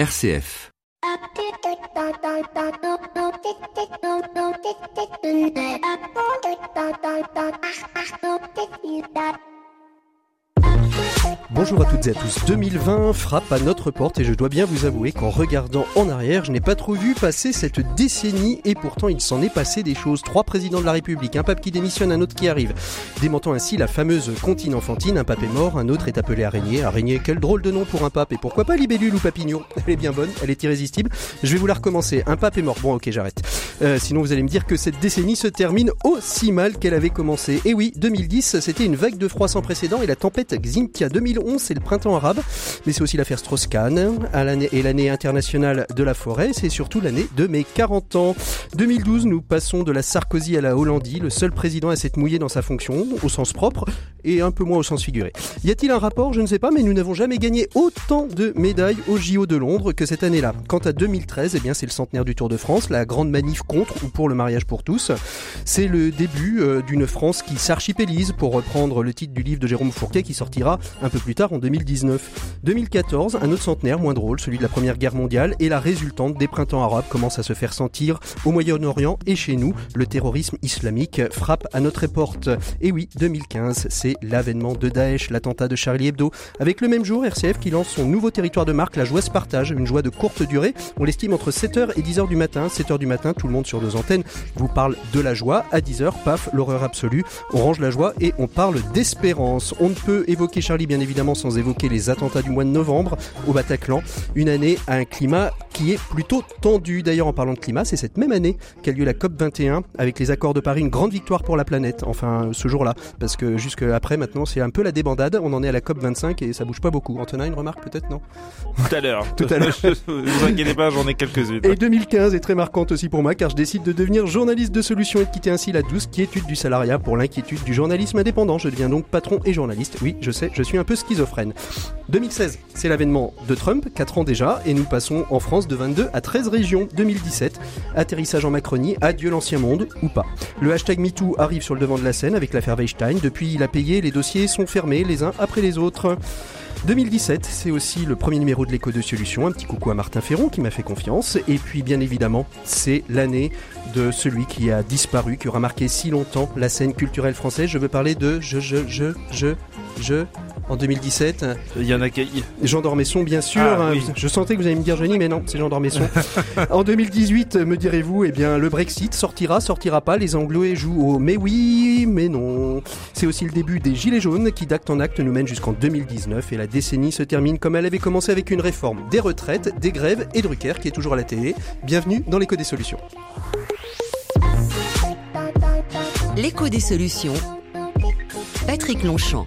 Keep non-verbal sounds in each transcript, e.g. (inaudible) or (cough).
RCF. Bonjour à toutes et à tous. 2020 frappe à notre porte et je dois bien vous avouer qu'en regardant en arrière, je n'ai pas trop vu passer cette décennie et pourtant il s'en est passé des choses. Trois présidents de la République, un pape qui démissionne, un autre qui arrive, démentant ainsi la fameuse comptine enfantine. Un pape est mort, un autre est appelé araignée. Araignée, quel drôle de nom pour un pape et pourquoi pas libellule ou papillon Elle est bien bonne, elle est irrésistible. Je vais vous la recommencer. Un pape est mort. Bon, ok, j'arrête. Euh, sinon, vous allez me dire que cette décennie se termine aussi mal qu'elle avait commencé. Et oui, 2010, c'était une vague de froid sans précédent et la tempête Xintia 2011, c'est le printemps arabe, mais c'est aussi l'affaire Strauss-Kahn et l'année internationale de la forêt, c'est surtout l'année de mes 40 ans. 2012, nous passons de la Sarkozy à la Hollandie, le seul président à s'être mouillé dans sa fonction, au sens propre, et un peu moins au sens figuré. Y a-t-il un rapport? Je ne sais pas, mais nous n'avons jamais gagné autant de médailles au JO de Londres que cette année-là. Quant à 2013, eh bien c'est le centenaire du Tour de France, la grande manif contre ou pour le mariage pour tous. C'est le début euh, d'une France qui s'archipélise, pour reprendre le titre du livre de Jérôme Fourquet qui sortira un peu plus tard en 2019. 2014, un autre centenaire moins drôle, celui de la Première Guerre mondiale, et la résultante des printemps arabes commence à se faire sentir au Moyen-Orient et chez nous. Le terrorisme islamique frappe à notre porte. Et oui, 2015, c'est l'avènement de Daesh, l'attentat de Charlie Hebdo. Avec le même jour, RCF qui lance son nouveau territoire de marque, la joie se partage, une joie de courte durée. On l'estime entre 7h et 10h du matin. 7h du matin, tout le monde sur deux antennes vous parle de la joie. À 10h, paf, l'horreur absolue. On range la joie et on parle d'espérance. On ne peut évoquer Charlie bien évidemment sans évoquer les attentats du mois de novembre au Bataclan. Une année à un climat qui est plutôt tendu. D'ailleurs, en parlant de climat, c'est cette même année qu'a lieu la COP 21 avec les accords de Paris, une grande victoire pour la planète. Enfin, ce jour-là, parce que jusque après maintenant, c'est un peu la débandade. On en est à la COP 25 et ça bouge pas beaucoup. Antonin, une remarque peut-être non? Tout à l'heure. Tout à l'heure. (laughs) vous inquiétez pas, j'en ai quelques-unes. Et 2015 est très marquante aussi pour moi car je décide de devenir journaliste de solutions et de quitter ainsi la douce quiétude du salariat pour l'inquiétude du journalisme indépendant. Je deviens donc patron et journaliste. Oui, je sais, je suis un peu schizophrène. 2016, c'est l'avènement de Trump, 4 ans déjà, et nous passons en France de 22 à 13 régions. 2017, atterrissage en Macronie, adieu l'ancien monde, ou pas. Le hashtag MeToo arrive sur le devant de la scène avec l'affaire Weinstein. Depuis, il a payé, les dossiers sont fermés les uns après les autres. 2017, c'est aussi le premier numéro de l'écho de solution. Un petit coucou à Martin Ferron qui m'a fait confiance. Et puis, bien évidemment, c'est l'année de celui qui a disparu, qui aura marqué si longtemps la scène culturelle française. Je veux parler de je, je, je, je, je, en 2017. Il y en a qui Jean d'Ormesson, bien sûr. Ah, oui. Je sentais que vous allez me dire Johnny, mais non, c'est Jean d'Ormesson. (laughs) en 2018, me direz-vous, eh bien, le Brexit sortira, sortira pas. Les Anglais jouent au mais oui, mais non. C'est aussi le début des Gilets jaunes qui, d'acte en acte, nous mènent jusqu'en 2019 et la décennie se termine comme elle avait commencé avec une réforme des retraites, des grèves et Drucker qui est toujours à la télé. Bienvenue dans l'écho des solutions. L'écho des solutions. Patrick Longchamp.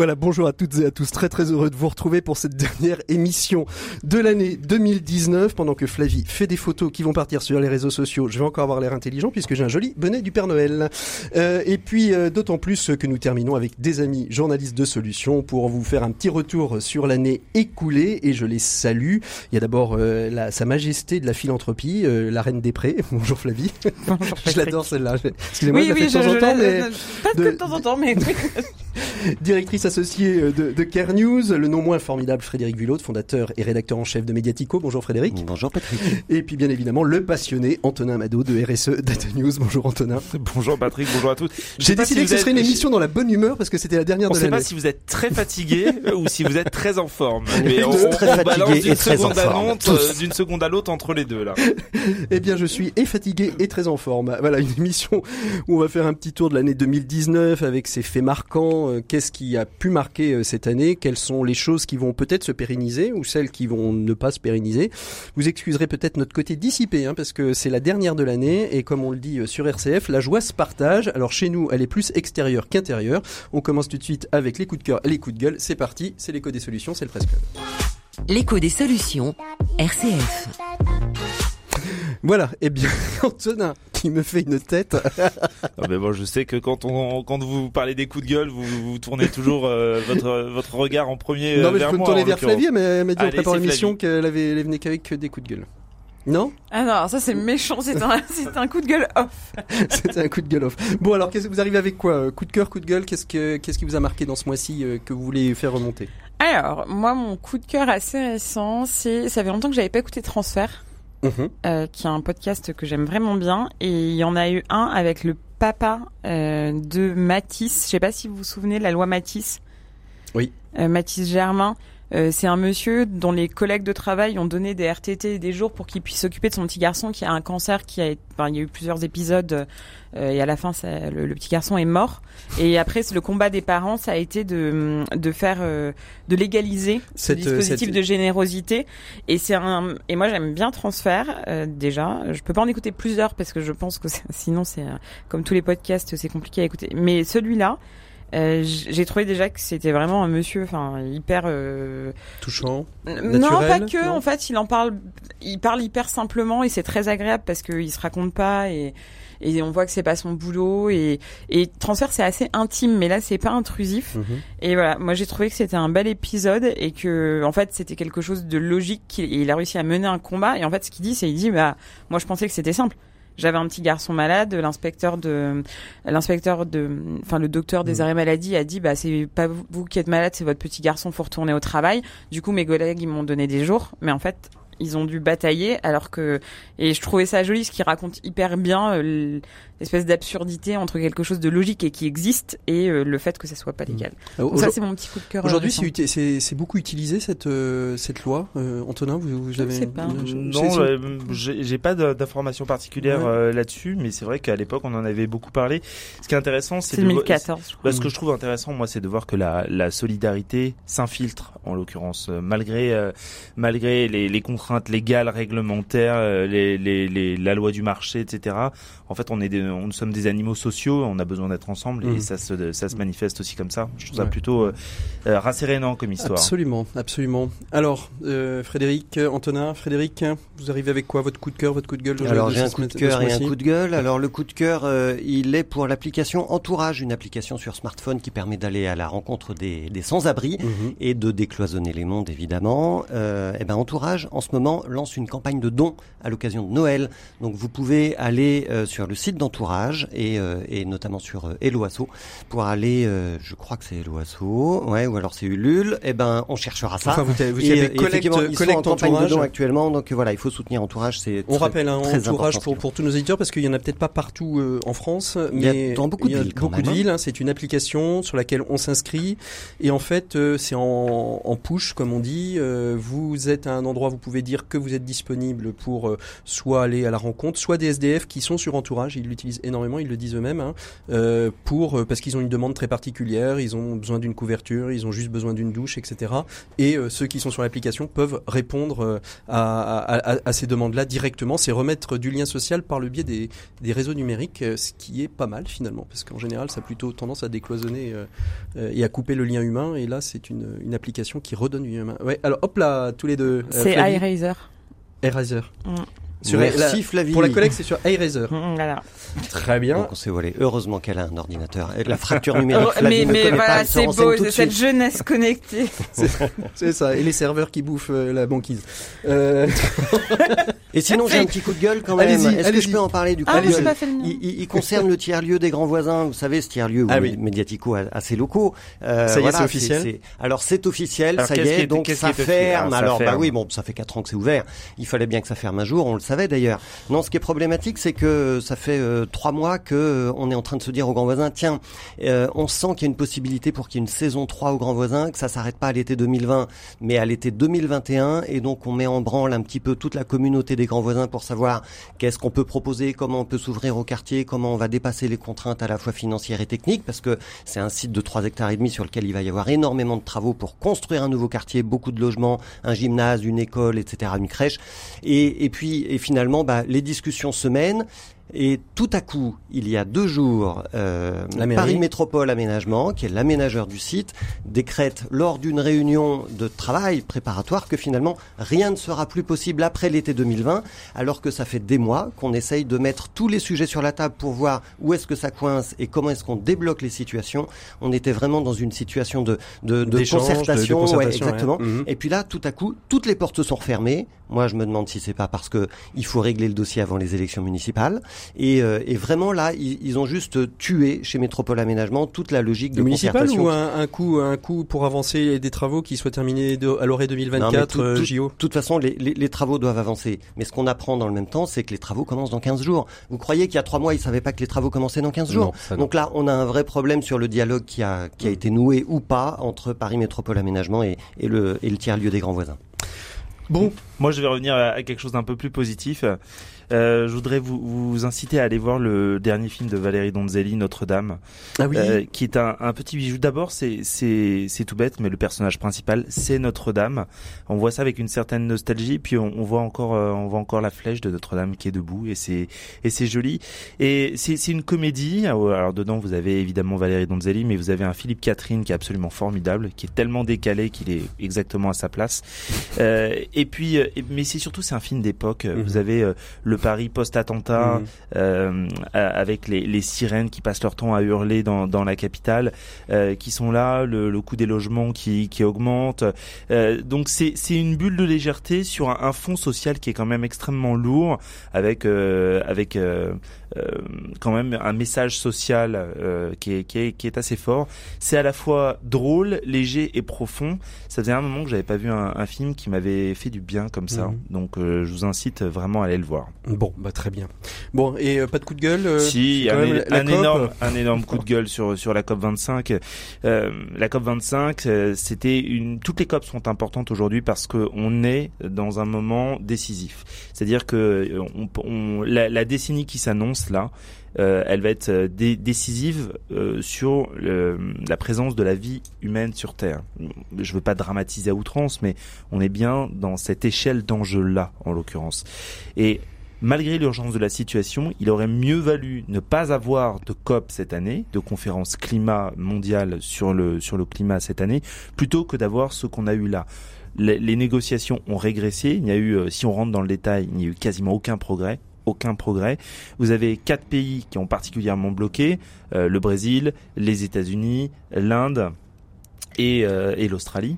Voilà, bonjour à toutes et à tous. Très très heureux de vous retrouver pour cette dernière émission de l'année 2019. Pendant que Flavie fait des photos qui vont partir sur les réseaux sociaux, je vais encore avoir l'air intelligent puisque j'ai un joli bonnet du Père Noël. Euh, et puis euh, d'autant plus que nous terminons avec des amis journalistes de solutions pour vous faire un petit retour sur l'année écoulée et je les salue. Il y a d'abord euh, la, Sa Majesté de la philanthropie, euh, la Reine des Prés. (laughs) Bonjour Flavie. Bonjour, (laughs) je l'adore celle-là. Excusez-moi, Oui, je la oui, fais de temps en temps, mais de- de temps en temps, mais. (laughs) (laughs) Directrice associée de, de Care News, le non moins formidable Frédéric Vulot, fondateur et rédacteur en chef de Mediatico. Bonjour Frédéric. Bonjour Patrick. Et puis bien évidemment le passionné Antonin Amado de RSE Data News. Bonjour Antonin. (laughs) Bonjour Patrick, bonjour à tous. J'ai décidé si que ce serait une émission dans la bonne humeur parce que c'était la dernière On de sait pas l'année. si vous êtes très fatigué ou si vous êtes très en forme. (laughs) Mais on, Tous on très balance fatigués d'une et très en seconde euh, d'une seconde à l'autre entre les deux là. Eh bien, je suis et fatigué et très en forme. Voilà, une émission où on va faire un petit tour de l'année 2019 avec ses faits marquants. Euh, Qu'est-ce qui a pu marquer euh, cette année? Quelles sont les choses qui vont peut-être se pérenniser ou celles qui vont ne pas se pérenniser? Vous excuserez peut-être notre côté dissipé, hein, parce que c'est la dernière de l'année et comme on le dit euh, sur RCF, la joie se partage. Alors chez nous, elle est plus extérieure qu'intérieure. On commence tout de suite avec les coups de cœur les coups de gueule. C'est parti, c'est l'écho des solutions, c'est le Presse Club. L'écho des solutions. RCF. Voilà, eh bien, (laughs) Antonin qui me fait une tête. Non, (laughs) mais bon, je sais que quand on quand vous parlez des coups de gueule, vous, vous tournez toujours euh, votre votre regard en premier euh, non mais je peux me tourner vers. Flavie, elle m'a elle m'a dit en préparant c'est l'émission qu'elle avait elle venait qu'avec des coups de gueule. Non Ah non, ça c'est méchant, c'est un, (laughs) c'est un coup de gueule off. C'était un coup de gueule off. Bon, alors, qu'est-ce que vous arrivez avec quoi Euh, Coup de cœur, coup de gueule Qu'est-ce que qu'est-ce qui vous a marqué dans ce mois-ci euh, que vous voulez faire remonter? Alors, moi, mon coup de cœur assez récent, c'est, ça fait longtemps que j'avais pas écouté Transfert, Mhm. euh, qui est un podcast que j'aime vraiment bien, et il y en a eu un avec le papa euh, de Matisse. Je sais pas si vous vous souvenez de la loi Matisse. Oui. Euh, Matisse Germain. Euh, c'est un monsieur dont les collègues de travail ont donné des RTT et des jours pour qu'il puisse s'occuper de son petit garçon qui a un cancer qui a enfin, il y a eu plusieurs épisodes euh, et à la fin ça, le, le petit garçon est mort. Et après c'est le combat des parents ça a été de de faire euh, de légaliser ce dispositif cette- de générosité. Et c'est un et moi j'aime bien transfert euh, déjà. Je peux pas en écouter plusieurs parce que je pense que sinon c'est comme tous les podcasts c'est compliqué à écouter. Mais celui-là euh, j'ai trouvé déjà que c'était vraiment un monsieur enfin hyper euh, Touchant. non, pas Naturel, que. non En fait, il en parle, il parle hyper simplement et c'est très agréable parce qu'il se raconte pas et et on voit que c'est pas son boulot et et transfert c'est assez intime mais là c'est pas intrusif Mhm. et voilà moi j'ai trouvé que c'était un bel épisode et que en fait c'était quelque chose de logique qu'il il a réussi à mener un combat et en fait ce qu'il dit c'est il dit bah moi je pensais que c'était simple j'avais un petit garçon malade, l'inspecteur de, l'inspecteur de, enfin le docteur des Mm. arrêts maladie a dit bah c'est pas vous qui êtes malade, c'est votre petit garçon, faut retourner au travail. Du coup mes collègues ils m'ont donné des jours, mais en fait ils ont dû batailler alors que et je trouvais ça joli ce qui raconte hyper bien euh, l'espèce d'absurdité entre quelque chose de logique et qui existe et euh, le fait que ça soit pas légal. Euh, Donc ça c'est mon petit coup de cœur. euh, Aujourd'hui, c'est uti- c'est c'est beaucoup utilisé cette euh, cette loi. Euh, Antonin, vous, vous avez sais pas. je- Non, j'ai j'ai pas d'informations particulières Ouais. euh, là-dessus, mais c'est vrai qu'à l'époque on en avait beaucoup parlé. Ce qui est intéressant, c'est c'est de vo- 2014. je crois. Bah, ce que je trouve intéressant, moi, c'est de voir que la, la solidarité s'infiltre, en l'occurrence, euh, malgré euh, malgré les, les contraintes légales, réglementaires, euh, les, les, les, la loi du marché, etc. En fait, on est des, on, nous sommes des animaux sociaux, on a besoin d'être ensemble et ça se ça se manifeste aussi comme ça. Je trouve ça plutôt euh, euh, rassérénant comme histoire. Absolument, absolument. Alors, euh, Frédéric, euh, Antonin, Frédéric, vous arrivez avec quoi? Votre coup de cœur, votre coup de gueule de- Alors j'ai un coup de cœur et un coup de gueule. Alors le coup de cœur, euh, il est pour l'application Entourage, une application sur smartphone qui permet d'aller à la rencontre des, des sans-abri Mhm. et de décloisonner les mondes évidemment. Euh, et ben Entourage en ce moment lance une campagne de dons à l'occasion de Noël. Donc vous pouvez aller euh, sur le site d'Entourage et, euh, et notamment sur euh, Hello Asso pour aller, euh, je crois que c'est Hello Asso, ouais, ou alors c'est Ulule. Et ben on cherchera ça. Enfin, vous, vous Et, avez collecte, sont en campagne entourage. actuellement, donc voilà, il faut soutenir Entourage. C'est On très- rappelle un très entourage pour, pour tous nos éditeurs parce qu'il y en a peut-être pas partout euh, en France, Il y a mais dans beaucoup de villes, beaucoup de hein. villes. hein. C'est une application sur laquelle on s'inscrit et en fait euh, c'est en, en push comme on dit. Euh, vous êtes à un endroit, vous pouvez dire que vous êtes disponible pour euh, soit aller à la rencontre, soit des SDF qui sont sur entourage. Ils l'utilisent énormément, ils le disent eux-mêmes, hein, euh, pour euh, parce qu'ils ont une demande très particulière, ils ont besoin d'une couverture, ils ont juste besoin d'une douche, etc. Et euh, ceux qui sont sur l'application peuvent répondre à, à, à- à ces demandes-là directement. C'est remettre du lien social par le biais des, des réseaux numériques, ce qui est pas mal finalement, parce qu'en général, ça a plutôt tendance à décloisonner et à couper le lien humain. Et là, c'est une, une application qui redonne du lien humain. Ouais. Alors hop là, tous les deux. C'est iRaiser. Eraser. Mm. Sur Merci la- Flavie. pour la collecte, c'est sur iRaiser. Mm, Voilà. Très bien. Donc on s'est volé. Heureusement qu'elle a un ordinateur. Et la fracture (laughs) numérique, Oh, Flavie mais mais voilà, c'est beau, tout de cette suite. jeunesse connectée. (laughs) C'est ça. Et les serveurs qui bouffent euh, la banquise. Euh, (laughs) Et sinon, j'ai un petit coup de gueule quand même. Allez-y, Est-ce que je peux en parler du coup Ah, de gueule pas fait il, il- il concerne le tiers-lieu des grands voisins. Vous savez, ce tiers-lieu Ah oui, médiatico a- assez locaux. Euh, Ça y est, voilà, c'est officiel Alors, c'est officiel, Alors, ça y est. donc, qu'est-ce ça ferme. Ah, Alors, bah oui, bon, ça fait quatre ans que c'est ouvert. Il fallait bien que ça ferme un jour. On le savait d'ailleurs. Non, ce qui est problématique, c'est que ça fait euh, trois mois que euh, on est en train de se dire aux grands voisins, tiens, euh, on sent qu'il y a une possibilité pour qu'il y ait une saison 3 aux grands voisins, que ça s'arrête pas à l'été 2020, mais à l'été 2021. Et donc, on met en branle un petit peu toute la communauté des grands voisins pour savoir qu'est-ce qu'on peut proposer, comment on peut s'ouvrir au quartier, comment on va dépasser les contraintes à la fois financières et techniques, parce que c'est un site de 3 hectares et demi sur lequel il va y avoir énormément de travaux pour construire un nouveau quartier, beaucoup de logements, un gymnase, une école, etc., une crèche. Et, et puis, finalement, bah, les discussions se mènent. Et tout à coup, il y a deux jours, euh. Paris Métropole Aménagement, qui est l'aménageur du site, décrète lors d'une réunion de travail préparatoire que finalement rien ne sera plus possible après l'été 2020, alors que ça fait des mois qu'on essaye de mettre tous les sujets sur la table pour voir où est-ce que ça coince et comment est-ce qu'on débloque les situations. On était vraiment dans une situation de, de, de concertation, ouais, exactement. ouais. Mhm. Et puis là, tout à coup, toutes les portes sont refermées. Moi, je me demande si c'est pas parce que il faut régler le dossier avant les élections municipales. Et, euh, et vraiment là, ils, ils ont juste tué chez Métropole Aménagement toute la logique de municipal ou un, un coup, un coup pour avancer des travaux qui soient terminés de- à l'orée Non, mais 2024 tout- euh, tout- JO De toute façon, les, les- les travaux doivent avancer. Mais ce qu'on apprend dans le même temps, c'est que les travaux commencent dans 15 jours. Vous croyez qu'il y a trois mois, ils savaient pas que les travaux commençaient dans 15 jours? Non, ça non. Donc là, on a un vrai problème sur le dialogue qui a, qui a été noué ou pas entre Paris Métropole Aménagement et, et le, et le tiers-lieu des grands voisins. Bon, Moi, je vais revenir à quelque chose d'un peu plus positif. Euh, je voudrais vous, vous inciter à aller voir le dernier film de Valérie Donzelli, Notre-Dame, ah oui, euh, qui est un, un petit bijou. D'abord, c'est tout bête, mais le personnage principal, c'est Notre-Dame. On voit ça avec une certaine nostalgie, puis on, on voit encore euh, on voit encore la flèche de Notre-Dame qui est debout, et c'est et c'est joli. Et c'est une comédie. Alors dedans, vous avez évidemment Valérie Donzelli, mais vous avez un Philippe Catherine qui est absolument formidable, qui est tellement décalé qu'il est exactement à sa place. Euh, et puis, mais c'est surtout c'est un film d'époque. Mhm. Vous avez euh, le Paris post-attentat Mhm. euh, avec les, les sirènes qui passent leur temps à hurler dans, dans la capitale, euh, qui sont là, le, le coût des logements qui, qui augmente. Donc c'est c'est une bulle de légèreté sur un, un fond social qui est quand même extrêmement lourd, avec avec quand même un message social qui, est, qui, est, qui est assez fort. C'est à la fois drôle, léger et profond. Ça faisait un moment que j'avais pas vu un, un film qui m'avait fait du bien comme ça. Mhm. Donc euh, je vous incite vraiment à aller le voir. bon, bah très bien. Bon, et euh, pas de coup de gueule euh, si, un, même énorme, un énorme coup de gueule sur sur la COP 25. Euh, la COP 25, euh, c'était une. Toutes les COP sont importantes aujourd'hui parce que on est dans un moment décisif. C'est-à-dire que on, on- la, la décennie qui s'annonce là. Euh, elle va être euh, dé- décisive euh, sur le- la présence de la vie humaine sur Terre. Je veux pas dramatiser à outrance, mais on est bien dans cette échelle d'enjeu-là, en l'occurrence. Et malgré l'urgence de la situation, il aurait mieux valu ne pas avoir de COP cette année, de conférence climat mondiale sur le, sur le climat cette année, plutôt que d'avoir ce qu'on a eu là. Les, les négociations ont régressé. Il y a eu, euh, si on rentre dans le détail, il n'y a eu quasiment aucun progrès. Aucun progrès. Vous avez quatre pays qui ont particulièrement bloqué euh, le Brésil, les États-Unis, l'Inde et, euh, et l'Australie.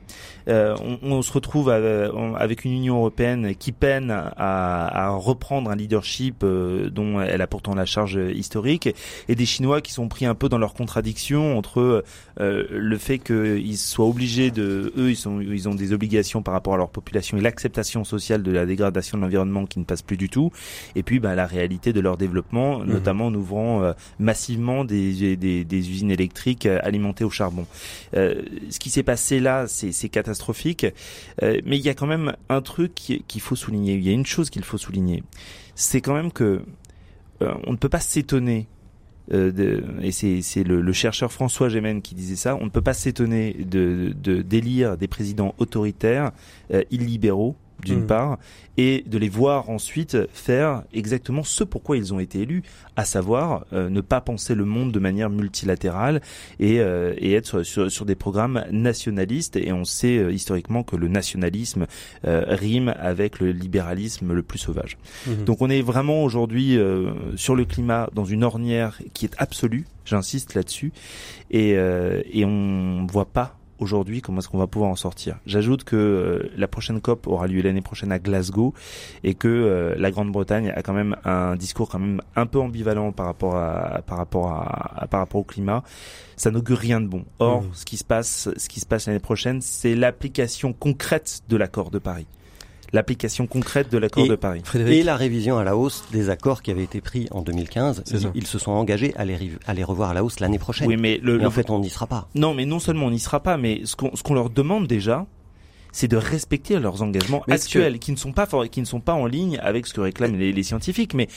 Euh, on, on se retrouve à- on- avec une Union européenne qui peine à, à reprendre un leadership euh, dont elle a pourtant la charge historique, et des Chinois qui sont pris un peu dans leur contradiction entre euh, le fait qu'ils soient obligés de, eux, ils sont, ils ont des obligations par rapport à leur population et l'acceptation sociale de la dégradation de l'environnement qui ne passe plus du tout, et puis bah, la réalité de leur développement, Mhm. notamment en ouvrant euh, massivement des, des, des usines électriques euh, alimentées au charbon. Euh, ce qui s'est passé là, c'est catastrophique. Euh, mais il y a quand même un truc qui- qu'il faut souligner. Il y a une chose qu'il faut souligner. C'est quand même que euh, on ne peut pas s'étonner. euh, de, et c'est le, chercheur François Gémen qui disait ça. On ne peut pas s'étonner de, d'élire des présidents autoritaires, illibéraux d'une Mhm. part, et de les voir ensuite faire exactement ce pourquoi ils ont été élus, à savoir euh, ne pas penser le monde de manière multilatérale et, euh, et être sur, sur, sur des programmes nationalistes. Et on sait euh, historiquement que le nationalisme euh, rime avec le libéralisme le plus sauvage. Mhm. Donc on est vraiment aujourd'hui euh, sur le climat dans une ornière qui est absolue, j'insiste là-dessus, et, euh, et on voit pas aujourd'hui comment est-ce qu'on va pouvoir en sortir? J'ajoute que euh, la prochaine COP aura lieu l'année prochaine à Glasgow et que euh, la Grande-Bretagne a quand même un discours quand même un peu ambivalent par rapport à par rapport à, à- par rapport au climat. Ça n'augure rien de bon. Or, Mhm. ce qui se passe ce qui se passe l'année prochaine, c'est l'application concrète de l'accord de Paris. L'application concrète de l'accord de Paris. Frédéric, Et la révision à la hausse des accords qui avaient été pris en 2015. C'est ça. Ils, ils se sont engagés à les, riv- à les revoir à la hausse l'année prochaine. Oui, mais le, Mais le- en fait, on n'y sera pas. non, mais non seulement on n'y sera pas, mais ce qu'on ce qu'on leur demande déjà, c'est de respecter leurs engagements Mais actuels, qui ne sont pas qui ne sont pas en ligne avec ce que réclament les, les scientifiques. Mais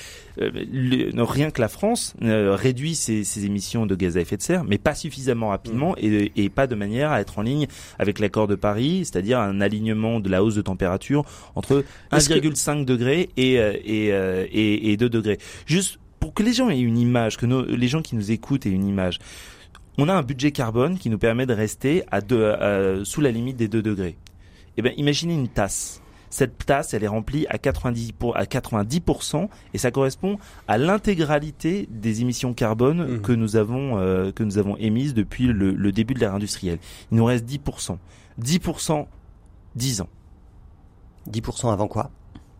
euh, le- rien que la France euh, réduit ses, ses émissions de gaz à effet de serre, mais pas suffisamment rapidement Mm. et, et pas de manière à être en ligne avec l'accord de Paris, c'est-à-dire un alignement de la hausse de température entre Est-ce que- 1,5 degré et, euh, et, euh, et, et 2 degrés. Juste pour que les gens aient une image, que nos, les gens qui nous écoutent aient une image, on a un budget carbone qui nous permet de rester à deux, euh, sous la limite des 2 degrés. Eh ben, imaginez une tasse. Cette tasse, elle est remplie à 90 pour, à 90% et ça correspond à l'intégralité des émissions carbone Mhm. que nous avons euh, que nous avons émises depuis le, le début de l'ère industrielle. Il nous reste 10%. 10% 10 ans. 10% avant quoi?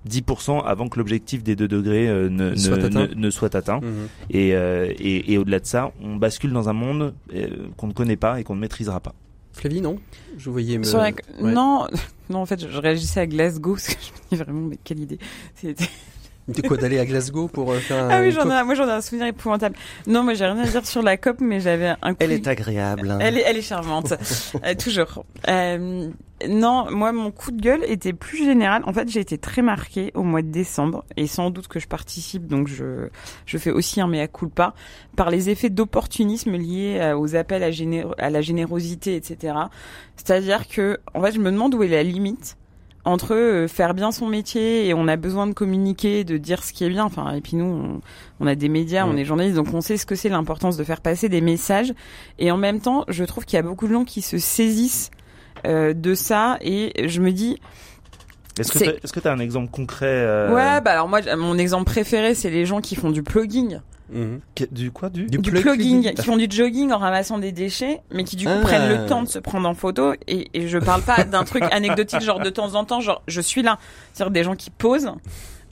10% avant que l'objectif des 2 degrés euh, ne, ne, Soit atteint. ne- ne soit atteint. Mhm. Et, euh, et, et au-delà de ça, on bascule dans un monde euh, qu'on ne connaît pas et qu'on ne maîtrisera pas. Flavie, non? Je voyais me... Sur la- Ouais. Non, (laughs) non, en fait, je, je réagissais à Glasgow (laughs) parce que je me dis vraiment, mais quelle idée. C'était- De quoi d'aller à Glasgow pour euh, faire un... Ah oui, j'en ai, moi j'en ai un souvenir épouvantable. Non, moi j'ai rien à dire sur la COP, mais j'avais un coup. Elle est agréable. hein. Elle est, elle est charmante, (laughs) Euh, toujours. Euh, non, moi mon coup de gueule était plus général. En fait, j'ai été très marquée au mois de décembre, et sans doute que je participe, donc je je fais aussi un mea culpa par les effets d'opportunisme liés euh, aux appels à, géné- à la générosité, etc. C'est-à-dire que, en fait, je me demande où est la limite entre euh, faire bien son métier et on a besoin de communiquer, de dire ce qui est bien. Enfin, et puis nous, on, on a des médias, on est journalistes, donc on sait ce que c'est l'importance de faire passer des messages. Et en même temps, je trouve qu'il y a beaucoup de gens qui se saisissent euh, de ça et je me dis que est-ce que tu as un exemple concret euh, ouais bah alors moi mon exemple préféré c'est les gens qui font du plugging Mhm. Du quoi du Du du plug- plugging qui font du jogging en ramassant des déchets mais qui du coup Ah. prennent le temps de se prendre en photo et, et je parle pas d'un truc anecdotique genre de temps en temps genre je suis là c'est-à-dire des gens qui posent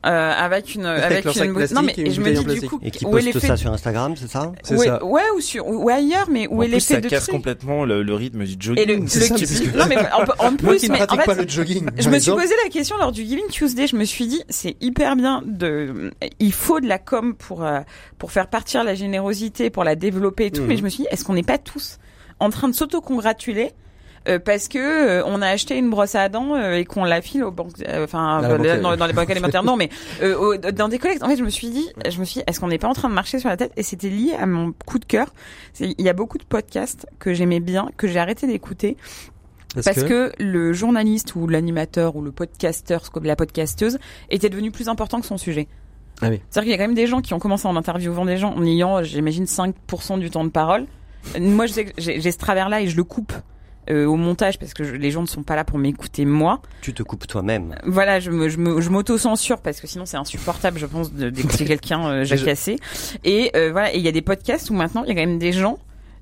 euh, avec une avec, sac une non mais et et je me dis du plastique. coup Et qui où est poste l'effet ça sur Instagram, c'est ça C'est ça. ouais ou sur ou ailleurs mais où En est l'effet ça de casse truc complètement le, le rythme du et jogging. le, C'est le- ça, que- non mais en, (laughs) en Moi plus mais en fait, pas le jogging, Je me suis posé la question lors du Giving Tuesday. Je me suis dit, c'est hyper bien de, il faut de la com pour euh, pour faire partir la générosité, pour la développer et tout. Mhm. Mais je me suis dit, est-ce qu'on n'est pas tous en train de s'auto-congratuler euh, parce que euh, on a acheté une brosse à dents euh, et qu'on la file aux banques, euh, enfin euh, banque, dans, euh. dans les banques alimentaires, (laughs) non, mais euh, au- dans des collectes. En fait, je me suis dit, je me suis, dit, est-ce qu'on n'est pas en train de marcher sur la tête? Et c'était lié à mon coup de cœur. Il y a beaucoup de podcasts que j'aimais bien, que j'ai arrêté d'écouter parce que... le journaliste ou l'animateur ou le podcasteur, comme la podcasteuse, était devenu plus important que son sujet. Ah oui. C'est-à-dire qu'il y a quand même des gens qui ont commencé en interviewant des gens en ayant, j'imagine, 5% du temps de parole. Moi, je sais que j'ai ce travers-là et je le coupe euh, au montage parce que je- les gens ne sont pas là pour m'écouter moi. Tu te coupes toi-même. Voilà, je me, je me, je m'auto-censure parce que sinon c'est insupportable, je pense, de- d'écouter (laughs) quelqu'un euh, jacasser. Et euh, voilà, et il y a des podcasts où maintenant il y a quand même des gens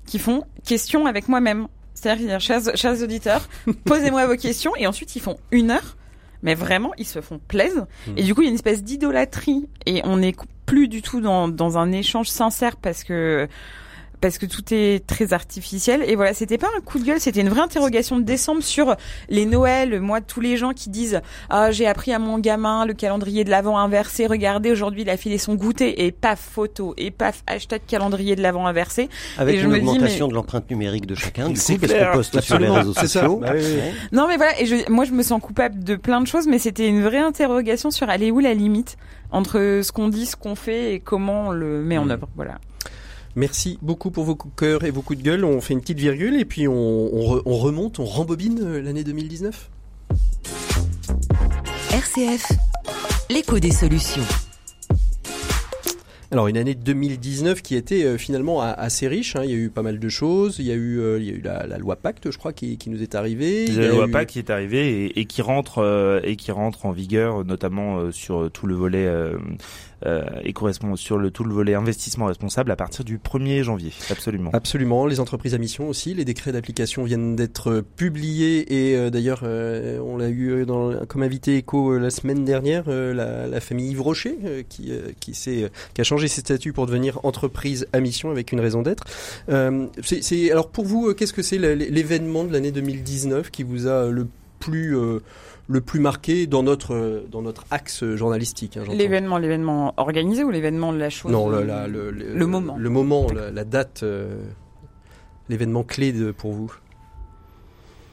qui font questions avec moi-même. C'est-à-dire, chers, chers auditeurs, (laughs) posez-moi vos questions et ensuite ils font une heure. Mais vraiment, ils se font plaisir. Et du coup, il y a une espèce d'idolâtrie et on n'est plus du tout dans, dans un échange sincère parce que parce que tout est très artificiel. Et voilà, c'était pas un coup de gueule, c'était une vraie interrogation de décembre sur les Noëls. Moi, tous les gens qui disent ah j'ai appris à mon gamin le calendrier de l'avant inversé. Regardez, aujourd'hui il a filé son goûter et paf photo et paf hashtag calendrier de l'avant inversé. Avec Et je une me dis, augmentation mais- de l'empreinte numérique de chacun, du coup, parce qu'on poste sur les réseaux sociaux. Bah oui. Non mais voilà, et je, moi je me sens coupable de plein de choses, mais c'était une vraie interrogation sur aller où la limite entre ce qu'on dit, ce qu'on fait et comment on le met en Mm. œuvre? Voilà. Merci beaucoup pour vos coups de cœur et vos coups de gueule. On fait une petite virgule et puis on, on re- on remonte, on rembobine euh, l'année 2019. RCF, l'écho des solutions. Alors une année 2019 qui était euh, finalement assez riche. hein. Il y a eu pas mal de choses. Il y a eu, euh, il y a eu la, la loi Pacte, je crois, qui, qui nous est arrivée. Il y La loi eu- PAC qui est arrivée et, et qui rentre euh, et qui rentre en vigueur notamment euh, sur tout le volet et correspond sur le tout le volet investissement responsable à partir du 1er janvier. Absolument. Absolument, les entreprises à mission aussi. Les décrets d'application viennent d'être euh, publiés et euh, d'ailleurs, euh, on l'a eu euh, dans, comme invité écho euh, la semaine dernière, euh, la, famille Yves Rocher euh, qui, euh, qui, euh, qui a changé ses statuts pour devenir entreprise à mission avec une raison d'être. Euh, c'est, alors pour vous, euh, qu'est-ce que c'est l'événement de l'année 2019 qui vous a le plus euh, le plus marqué dans notre dans notre axe journalistique hein. L'événement, l'événement organisé ou l'événement de la chose Non, le, euh, la- le, le, le moment. Le moment, la, la date, euh, l'événement clé de, pour vous.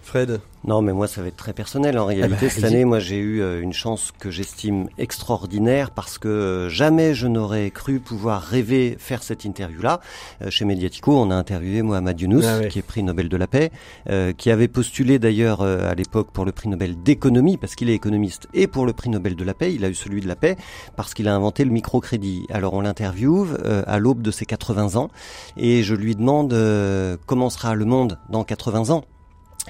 Fred Non, mais moi, ça va être très personnel. En réalité, Ah bah, cette allez-y. année, moi, j'ai eu euh, une chance que j'estime extraordinaire parce que euh, jamais je n'aurais cru pouvoir rêver faire cette interview-là. Euh, chez Mediatico, on a interviewé Mohamed Younous, Ah ouais. qui est prix Nobel de la paix, euh, qui avait postulé d'ailleurs à l'époque pour le prix Nobel d'économie parce qu'il est économiste et pour le prix Nobel de la paix, il a eu celui de la paix parce qu'il a inventé le microcrédit. Alors on l'interviewe euh, à l'aube de ses 80 ans et je lui demande euh, comment sera le monde dans 80 ans.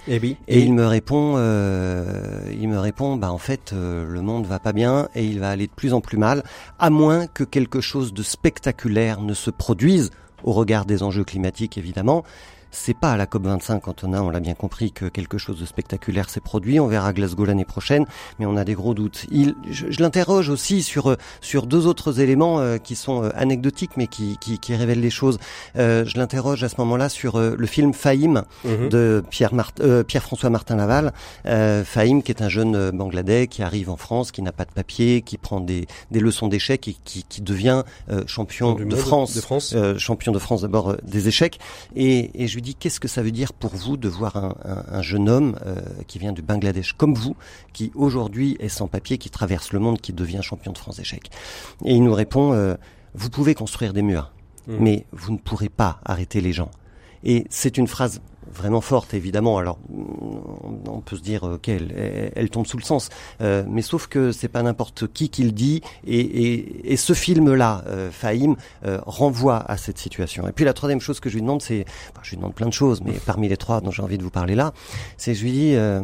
Eh oui. Et il me répond, euh, il me répond, bah en fait, euh, le monde va pas bien et il va aller de plus en plus mal, à moins que quelque chose de spectaculaire ne se produise au regard des enjeux climatiques, évidemment. C'est pas à la COP 25, Antonin, on l'a bien compris que quelque chose de spectaculaire s'est produit. On verra Glasgow l'année prochaine, mais on a des gros doutes. Il, je, je l'interroge aussi sur euh, sur deux autres éléments euh, qui sont euh, anecdotiques, mais qui, qui, qui révèlent les choses. Euh, je l'interroge à ce moment-là sur euh, le film Fahim, Mhm. de Pierre Mart- euh, Pierre-François Martin Laval, euh, Fahim qui est un jeune Bangladais qui arrive en France, qui n'a pas de papier, qui prend des, des leçons d'échecs et qui, qui devient euh, champion de France, de France. euh, champion de France d'abord euh, des échecs. Et, et je lui dis qu'est-ce que ça veut dire pour vous de voir un, un- un jeune homme euh, qui vient du Bangladesh comme vous, qui aujourd'hui est sans papier, qui traverse le monde, qui devient champion de France d'échecs? Et il nous répond euh, vous pouvez construire des murs, Mhm. mais vous ne pourrez pas arrêter les gens. Et c'est une phrase vraiment forte, évidemment. Alors, on- peut se dire, ok, elle, elle- tombe sous le sens, Euh, mais sauf que c'est pas n'importe qui qui le dit. Et, et, et ce film-là, euh, Fahim, euh, renvoie à cette situation. Et puis la troisième chose que je lui demande, c'est, je lui demande plein de choses, mais parmi les trois dont j'ai envie de vous parler là, c'est je lui dis, euh,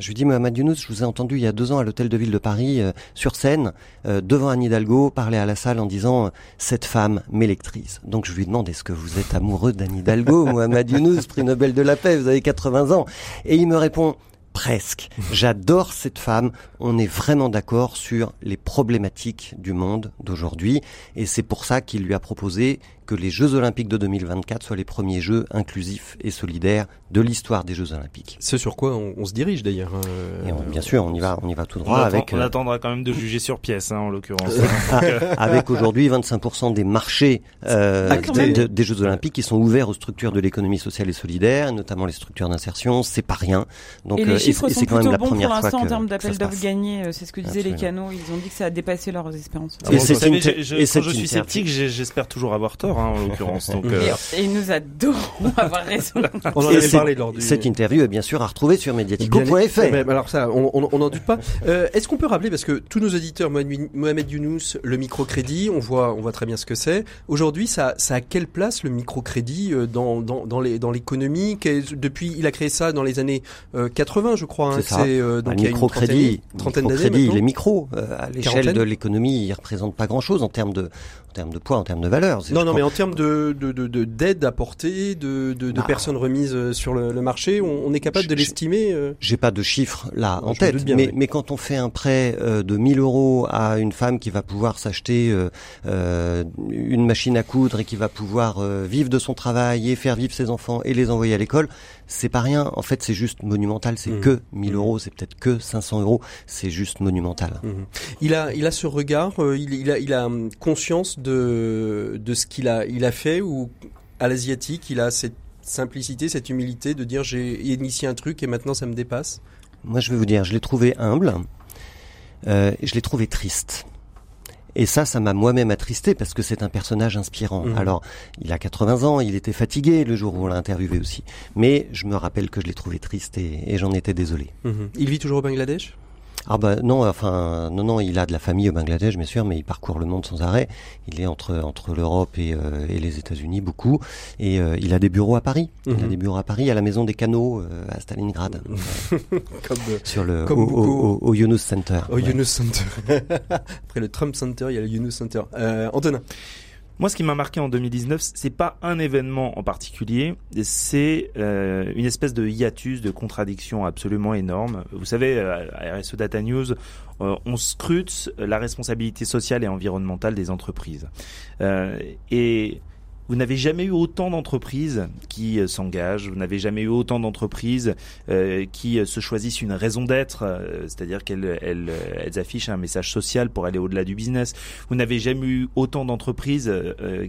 je lui dis, Mohamed Younous, je vous ai entendu il y a deux ans à l'hôtel de ville de Paris, euh, sur scène, euh, devant Anne Hidalgo, parler à la salle en disant, cette femme m'électrise. Donc je lui demande, est-ce que vous êtes amoureux d'Anne Hidalgo, Mohamed Younous, prix Nobel de la paix, vous avez 80 ans. Et il me répond, presque. J'adore cette femme. On est vraiment d'accord sur les problématiques du monde d'aujourd'hui. Et c'est pour ça qu'il lui a proposé que les Jeux Olympiques de 2024 soient les premiers Jeux inclusifs et solidaires de l'histoire des Jeux Olympiques. Ce sur quoi on, on se dirige d'ailleurs. hein, Et on- euh, bien sûr, on y va, on y va tout On, droit attend- avec, on euh, attendra quand même de juger sur pièce, hein, en l'occurrence. ah, (laughs) avec aujourd'hui 25% des marchés euh, Ah, des, même. de- des Jeux Olympiques qui sont ouverts aux structures de l'économie sociale et solidaire, notamment les structures d'insertion. C'est pas rien. Donc, et euh, les chiffres c'est- sont c'est quand même plutôt la bons pour première fois l'instant en que- termes d'appels se d'offres passe. gagnés. euh, C'est ce que disaient les Absolument. canaux. Ils ont dit que ça a dépassé leurs espérances. Et Bon, c'est vous savez, une- je- je- et quand c'est je suis sceptique, j'espère toujours avoir tort, hein, en l'occurrence. Donc, euh, Et, et nous adorons (laughs) avoir raison. On en avait parlé lors du. Cette interview est bien sûr à retrouver sur mediatico.fr. les- Mais alors ça, on on- on n'en doute pas. Euh, Est-ce qu'on peut rappeler parce que tous nos auditeurs, Mohamed Younous, le microcrédit, on voit, on voit très bien ce que c'est. Aujourd'hui, ça, ça a quelle place le microcrédit euh, dans dans dans les dans l'économie? Depuis, il a créé ça dans les années euh, 80, je crois. hein. C'est euh, Un donc il y a une microcrédit, trentaine- trentaine d'années microcrédit, il est maintenant. micro. Euh, à l'échelle de l'économie, il représente pas grand-chose en termes de, termes de poids, en termes de valeur. Non, non, mais en termes de de de de- d'aide apportée, de de, de Bah. personnes remises euh, sur le, le marché, on, on est capable Je- de l'estimer. euh J'ai pas de chiffres là Ouais, en tête, bien, mais, oui. mais quand on fait un prêt euh, de 1000 euros à une femme qui va pouvoir s'acheter une machine à coudre et qui va pouvoir vivre de son travail et faire vivre ses enfants et les envoyer à l'école, c'est pas rien. En fait, c'est juste monumental. C'est Mhm. que 1000 Mhm. euros, c'est peut-être que 500 euros. C'est juste monumental. Mhm. Il a, il a ce regard, il, il a, il a hum, conscience de, de ce qu'il a, il a fait ou à l'asiatique, il a cette simplicité, cette humilité de dire j'ai initié un truc et maintenant ça me dépasse? Moi, je vais vous dire, je l'ai trouvé humble, euh, je l'ai trouvé triste. Et ça, ça m'a moi-même attristé parce que c'est un personnage inspirant. Mhm. Alors, il a 80 ans, il était fatigué le jour où on l'a interviewé aussi. Mais je me rappelle que je l'ai trouvé triste et, et j'en étais désolé. Mhm. Il vit toujours au Bangladesh? Ah bah non, enfin non non, il a de la famille au Bangladesh bien sûr, mais il parcourt le monde sans arrêt. Il est entre entre l'Europe et, euh, et les États-Unis beaucoup, et euh, il a des bureaux à Paris. Il a Mhm. des bureaux à Paris, à la Maison des Canaux euh, à Stalingrad, (laughs) comme euh, sur le Comme au, au, au- au Yunus Center. au Ouais. Yunus Center. (laughs) Après le Trump Center, il y a le Yunus Center. Euh, Antonin. Moi, ce qui m'a marqué en 2019, c'est pas un événement en particulier, c'est euh, une espèce de hiatus, de contradiction absolument énorme. Vous savez, euh, à RSE Data News, euh, on scrute la responsabilité sociale et environnementale des entreprises. Et vous n'avez jamais eu autant d'entreprises qui euh, s'engagent, vous n'avez jamais eu autant d'entreprises euh, qui euh, se choisissent une raison d'être, c'est-à-dire qu'elles elles, elles, affichent un message social pour aller au-delà du business. Vous n'avez jamais eu autant d'entreprises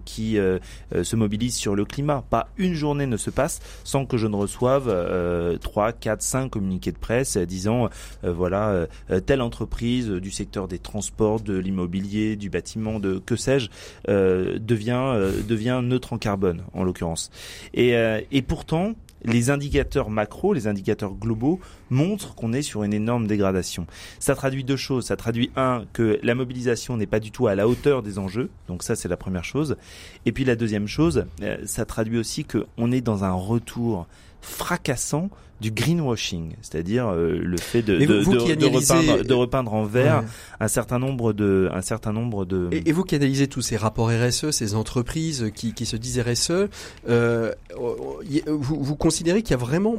qui se mobilisent sur le climat. Pas une journée ne se passe sans que je ne reçoive trois, quatre, cinq communiqués de presse disant voilà telle entreprise du secteur des transports, de l'immobilier, du bâtiment, de que sais-je devient devient neutre en carbone, en l'occurrence. Et, euh, et pourtant, les indicateurs macro, les indicateurs globaux montrent qu'on est sur une énorme dégradation. Ça traduit deux choses. Ça traduit un que la mobilisation n'est pas du tout à la hauteur des enjeux. Donc ça c'est la première chose. Et puis la deuxième chose, euh, ça traduit aussi qu'on est dans un retour fracassant du greenwashing, c'est-à-dire euh, le fait de, de, de, repeindre, en vert un certain nombre de, un certain nombre de. Et, vous qui analysez tous ces rapports RSE, ces entreprises qui, qui se disent RSE, euh, vous, vous considérez qu'il y a vraiment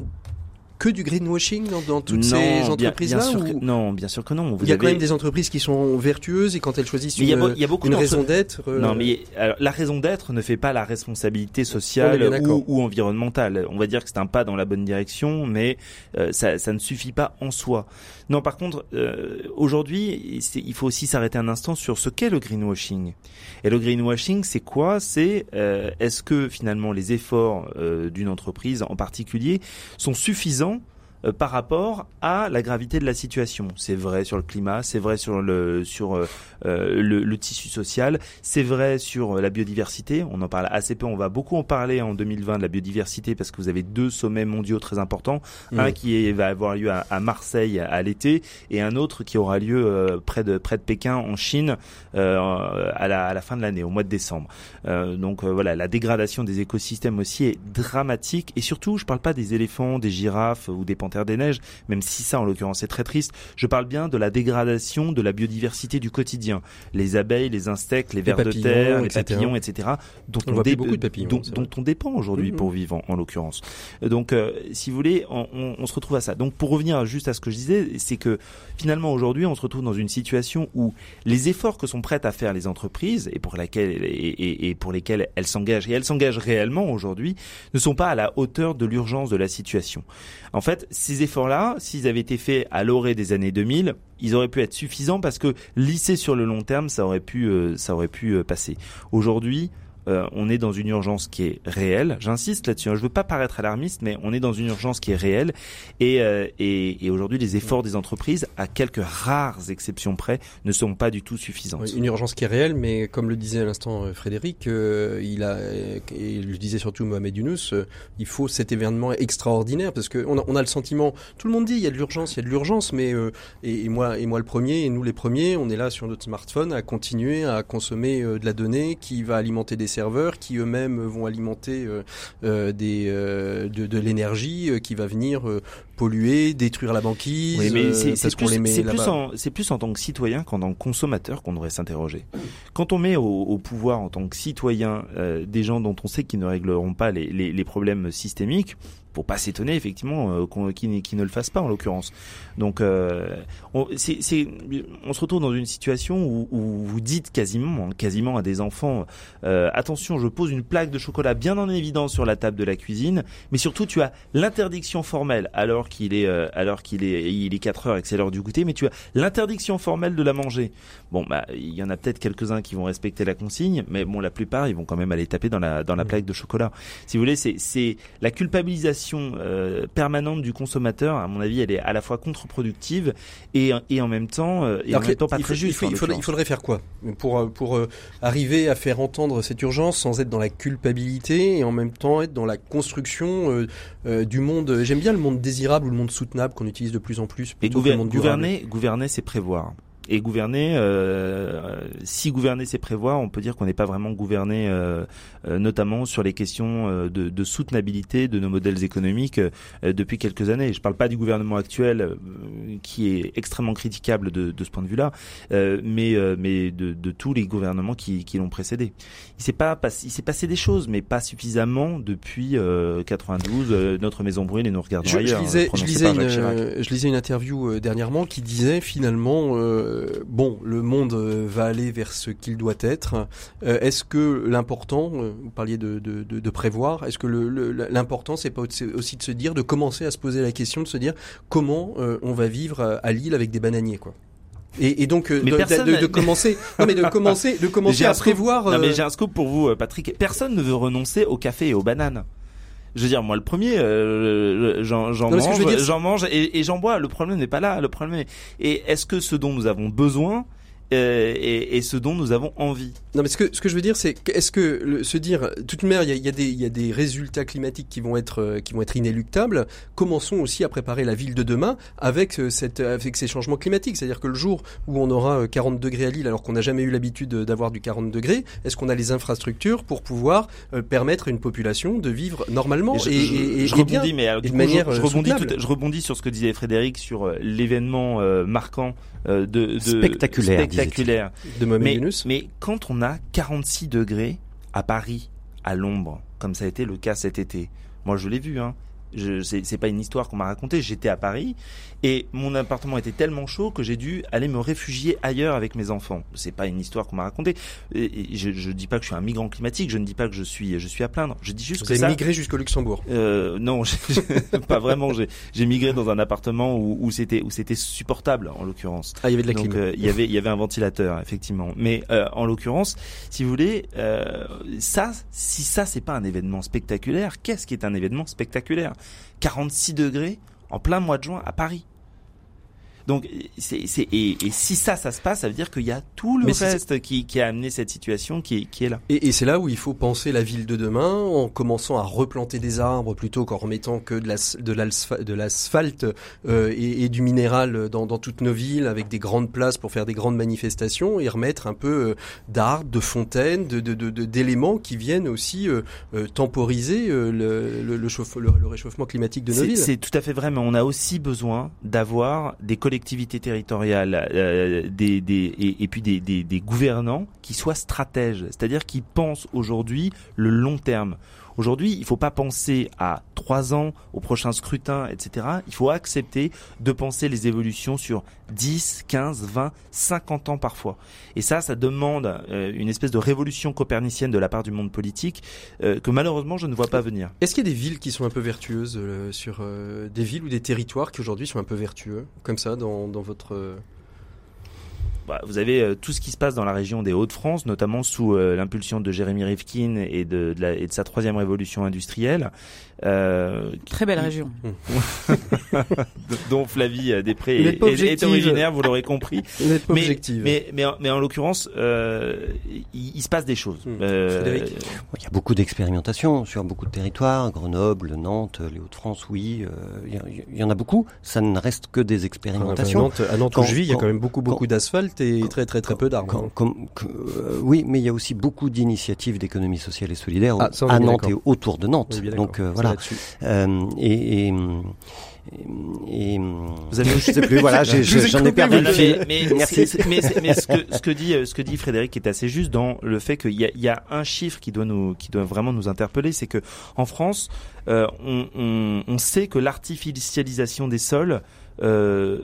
que du greenwashing dans, dans toutes ces entreprises-là Non, bien sûr que non. Vous il y a quand même des entreprises qui sont vertueuses et quand elles choisissent une, une raison d'être. Euh, non, mais la raison d'être ne fait pas la responsabilité sociale ou, ou, environnementale. On va dire que c'est un pas dans la bonne direction, mais euh, ça, ça, ne suffit pas en soi. Non, par contre, euh, aujourd'hui, il faut aussi s'arrêter un instant sur ce qu'est le greenwashing. Et le greenwashing, c'est quoi? C'est est-ce que finalement les efforts d'une entreprise en particulier sont suffisants euh, par rapport à la gravité de la situation. C'est vrai sur le climat, c'est vrai sur le sur euh, euh, le, le, tissu social, c'est vrai sur la biodiversité. On en parle assez peu. On va beaucoup en parler en 2020 de la biodiversité parce que vous avez deux sommets mondiaux très importants. Un qui va avoir lieu à, à Marseille à, l'été et un autre qui aura lieu près de près de Pékin en Chine à la, à, la, fin de l'année, au mois de décembre. donc voilà, la dégradation des écosystèmes aussi est dramatique et surtout, je parle pas des éléphants, des girafes ou des Terre des Neiges, même si ça en l'occurrence est très triste. Je parle bien de la dégradation de la biodiversité du quotidien. Les abeilles, les insectes, les, vers de terre, les papillons, etc. Dont on, beaucoup de papillons, dont, on dépend aujourd'hui mm-hmm. pour vivre en, l'occurrence. Donc, euh, si vous voulez, on, on, se retrouve à ça. Donc, pour revenir juste à ce que je disais, c'est que finalement aujourd'hui, on se retrouve dans une situation où les efforts que sont prêtes à faire les entreprises et pour laquelle et, et pour lesquels elles s'engagent et elles s'engagent réellement aujourd'hui ne sont pas à la hauteur de l'urgence de la situation. En fait, ces efforts-là, s'ils avaient été faits à l'orée des années 2000, ils auraient pu être suffisants parce que lisser sur le long terme, ça aurait pu, euh, ça aurait pu euh, passer. Aujourd'hui, euh, on est dans une urgence qui est réelle. J'insiste là-dessus. Hein. Je veux pas paraître alarmiste, mais on est dans une urgence qui est réelle. Et, euh, aujourd'hui, les efforts des entreprises, à quelques rares exceptions près, ne sont pas du tout suffisants. une urgence qui est réelle, mais comme le disait à l'instant euh, Frédéric, il a, et le disait surtout Mohamed Younous, il faut cet événement extraordinaire parce que on a, le sentiment, tout le monde dit il y a de l'urgence, il y a de l'urgence, mais et, moi et moi le premier et nous les premiers, on est là sur notre smartphone à continuer à consommer de la donnée qui va alimenter des serveurs qui eux-mêmes vont alimenter euh, euh, des, euh, de, de l'énergie qui va venir polluer, détruire la banquise. Oui, mais c'est plus, plus, en, plus en tant que citoyen qu'en tant que consommateur qu'on devrait s'interroger. Quand on met au, au, pouvoir en tant que citoyen des gens dont on sait qu'ils ne régleront pas les, les, les problèmes systémiques, pour pas s'étonner effectivement euh, qu'ils ne le fassent pas en l'occurrence. Donc euh, on, se retrouve dans une situation où, où vous dites quasiment, hein, quasiment à des enfants, euh, attention, je pose une plaque de chocolat bien en évidence sur la table de la cuisine, mais surtout tu as l'interdiction formelle alors qu'il est, euh, alors qu'il est, il est 4 heures et que c'est l'heure du goûter, mais tu as l'interdiction formelle de la manger. Bon bah il y en a peut-être quelques-uns qui vont respecter la consigne, mais bon la plupart ils vont quand même aller taper dans la dans la mmh. plaque de chocolat. Si vous voulez, c'est c'est la culpabilisation euh, permanente du consommateur, à mon avis, elle est à la fois contre-productive et, et en même temps, euh, et en même temps pas très juste. Il, faudrait, il, faudrait, faire quoi? Pour, euh, pour arriver à faire entendre cette urgence sans être dans la culpabilité et en même temps être dans la construction du monde. J'aime bien le monde désirable ou le monde soutenable qu'on utilise de plus en plus. Et gouverner, gouverner, c'est prévoir. Et gouverner, euh, si gouverner c'est prévoir, on peut dire qu'on n'est pas vraiment gouverné, euh, euh, notamment sur les questions euh, de, de, soutenabilité de nos modèles économiques depuis quelques années. Je ne parle pas du gouvernement actuel qui est extrêmement critiquable de, de ce point de vue-là, mais mais de, de, tous les gouvernements qui, qui l'ont précédé. Il s'est pas il s'est passé des choses, mais pas suffisamment depuis 92. notre maison brûle et nous regardons je, ailleurs. Je lisais, je lisais, une, je lisais une interview dernièrement qui disait finalement euh, bon, le monde euh, va aller vers ce qu'il doit être. Euh, est-ce que l'important, vous parliez de, de, de, de prévoir, est-ce que l'important, c'est pas aussi de se dire, de commencer à se poser la question, de se dire comment euh, on va vivre à, à Lille avec des bananiers, quoi. Et, et donc euh, Mais de, commencer, non mais de (laughs) commencer, de commencer J'ai à prévoir. Non, mais j'ai un scoop pour vous, Patrick. Personne ne veut renoncer au café et aux bananes. Je veux dire, moi, le premier, euh, j'en mange, j'en mange et, et j'en bois. Le problème n'est pas là. Le problème est, et est-ce que ce dont nous avons besoin euh, est, est ce dont nous avons envie Non, mais ce que, ce que je veux dire, c'est que- est-ce que le- se dire, toute manière, il y a, il y, a des- il y a des résultats climatiques qui vont être, euh, qui vont être inéluctables. Commençons aussi à préparer la ville de demain avec euh, cette, avec ces changements climatiques. C'est-à-dire que le jour où on aura euh, 40 degrés à Lille, alors qu'on n'a jamais eu l'habitude euh, d'avoir du 40 degrés, est-ce qu'on a les infrastructures pour pouvoir euh, permettre à une population de vivre normalement Et je, et, je- et- et- je et bien rebondis, mais alors, de coup, manière, je, je euh, rebondis tout- je rebondis sur ce que disait Frédéric sur euh, l'événement euh, marquant euh, de, de Spectaculaire, spectaculaire. de Mohamed Mais, Yunus. mais quand on a 46 degrés à Paris, à l'ombre, comme ça a été le cas cet été, moi je l'ai vu, hein. Je, c'est, c'est pas une histoire qu'on m'a racontée. J'étais à Paris et mon appartement était tellement chaud que j'ai dû aller me réfugier ailleurs avec mes enfants. C'est pas une histoire qu'on m'a racontée. Et, et je, je dis pas que je suis un migrant climatique. Je ne dis pas que je suis, je suis à plaindre. Je dis juste Vous que avez ça. migré jusqu'au Luxembourg. Euh, non, (laughs) j'ai- pas vraiment. J'ai, j'ai migré dans un appartement où, où c'était, où c'était supportable en l'occurrence. Ah, il y avait de la Donc clim. euh, il y avait il y avait un ventilateur effectivement. Mais euh, en l'occurrence, si vous voulez, euh, ça si ça c'est pas un événement spectaculaire, qu'est-ce qui est un événement spectaculaire? 46 degrés en plein mois de juin à Paris. Donc c'est c'est et, et si ça ça se passe, ça veut dire qu'il y a tout le Mais reste qui qui a amené cette situation qui est qui est là. Et, et c'est là où il faut penser la ville de demain en commençant à replanter des arbres plutôt qu'en remettant que de l'asphalte euh, et, et du minéral dans, dans toutes nos villes avec des grandes places pour faire des grandes manifestations et remettre un peu euh, d'arbres, de fontaines, de, de, d'éléments qui viennent aussi euh, euh, temporiser euh, le, le, le, chauffe- le- le réchauffement climatique de nos C'est villes. c'est tout à fait vrai, mais on a aussi besoin d'avoir des collectivités territoriales, euh, et, puis des gouvernants qui soient stratèges, c'est-à-dire qui pensent aujourd'hui le long terme. Aujourd'hui, il ne faut pas penser à trois ans, au prochain scrutin, etc. Il faut accepter de penser les évolutions sur 10, 15, 20, 50 ans parfois. Et ça, ça demande euh, une espèce de révolution copernicienne de la part du monde politique euh, que malheureusement je ne vois pas venir. Est-ce qu'il y a des villes qui sont un peu vertueuses euh, sur des villes ou des territoires qui aujourd'hui sont un peu vertueux comme ça dans, dans votre Bah, vous avez euh, tout ce qui se passe dans la région des Hauts-de-France, notamment sous euh, l'impulsion de Jérémy Rifkin et de, de la- et de sa troisième révolution industrielle, euh, Très belle région. (laughs) dont Flavie Després est, est- est originaire, vous l'aurez compris. (laughs) Mais- objective. Mais, mais, en- mais en l'occurrence, euh, il, il se passe des choses. Frédéric Il y a beaucoup d'expérimentations sur beaucoup de territoires, Grenoble, Nantes, les Hauts-de-France, oui, euh, il y, a- il y en a beaucoup. Ça ne reste que des expérimentations. Nantes, à Nantes où Quand- je vis, il y a quand- même beaucoup, beaucoup et très, très, très peu d'arbres. Hein. euh, oui, mais il y a aussi beaucoup d'initiatives d'économie sociale et solidaire Ah, ça, à Nantes et autour de Nantes. Donc euh, voilà. Euh, et, et, et, et- Vous avez- je sais plus. Voilà, ai j'en ai perdu le fil. mais, ce que ce que dit ce que dit Frédéric est assez juste dans le fait qu'il y a, il y a un chiffre qui doit nous qui doit vraiment nous interpeller, c'est que en France, euh, on, on, on sait que l'artificialisation des sols euh,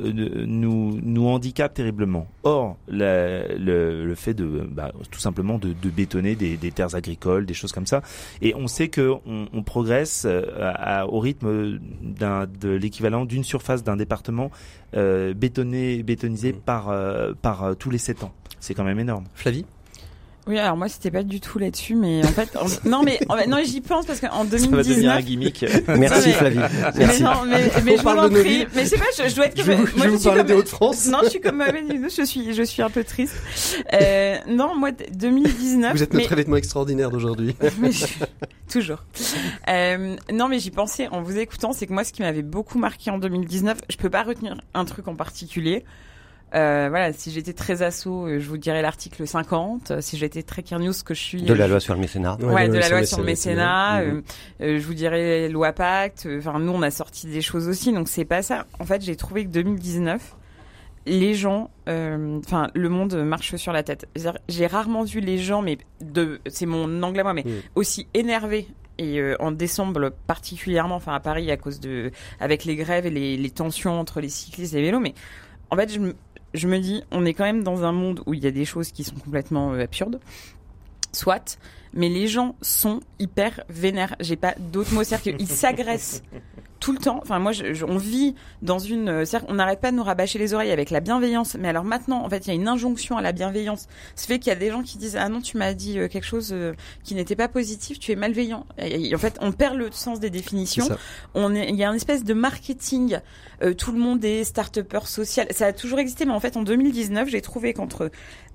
nous nous handicape terriblement. Or, la- le, le fait de bah, tout simplement de, de bétonner des, des terres agricoles, des choses comme ça, et on sait que on, on progresse euh, à- à- au rythme d'un de l'équivalent d'une surface d'un département euh, bétonné, bétonisé Mm. par euh, par euh, tous les 7 ans. C'est quand même énorme. Flavie? Oui, alors moi c'était pas du tout là-dessus, mais en fait, en- non mais en non j'y pense parce qu'en Ça va devenir un 2019. gimmick. Merci mais- Flavie. Mais Merci. non, mais, mais je parle vous en prie. Mais je sais pas, je, je dois être Je comme. vais vous, je moi, vais vous suis parler comme- des Hauts-de-France. Non, je suis comme Yunus, je suis, je suis un peu triste. Euh, non, moi, d- 2019. Vous êtes mais- notre événement extraordinaire d'aujourd'hui. (laughs) mais je- Toujours. Euh, non, mais j'y pensais en vous écoutant, c'est que moi, ce qui m'avait beaucoup marqué en 2019, je peux pas retenir un truc en particulier. Euh, voilà, si j'étais très asso, euh, je vous dirais l'article 50. Euh, Si j'étais très News que je suis, De la loi sur le mécénat. Ouais, de la loi sur le mécénat. mécénat. Mhm. euh, euh, je vous dirais loi Pacte. Enfin, nous, on a sorti des choses aussi, donc c'est pas ça. En fait, j'ai trouvé que 2019, les gens, euh, enfin, le monde marche sur la tête. J'ai rarement vu les gens, mais de, c'est mon anglais à moi, mais Mhm. aussi énervés. Et euh, en décembre particulièrement, enfin à Paris à cause de, avec les grèves et les, les tensions entre les cyclistes et les vélos, mais en fait, je me- je me dis, on est quand même dans un monde où il y a des choses qui sont complètement euh, absurdes. Soit, mais les gens sont hyper vénères. J'ai pas d'autres mots, c'est-à-dire qu'ils s'agressent (laughs) tout le temps. Enfin, moi, je, on vit dans une. Euh, on n'arrête pas de nous rabâcher les oreilles avec la bienveillance. Mais alors maintenant, en fait, il y a une injonction à la bienveillance. Ce fait qu'il y a des gens qui disent ah non, tu m'as dit euh, quelque chose euh, qui n'était pas positif, tu es malveillant. Et, en fait, on perd le sens des définitions. On est, il y a une espèce de marketing. tout le monde est start-upper social. Ça a toujours existé, mais en fait, en 2019, j'ai trouvé qu'entre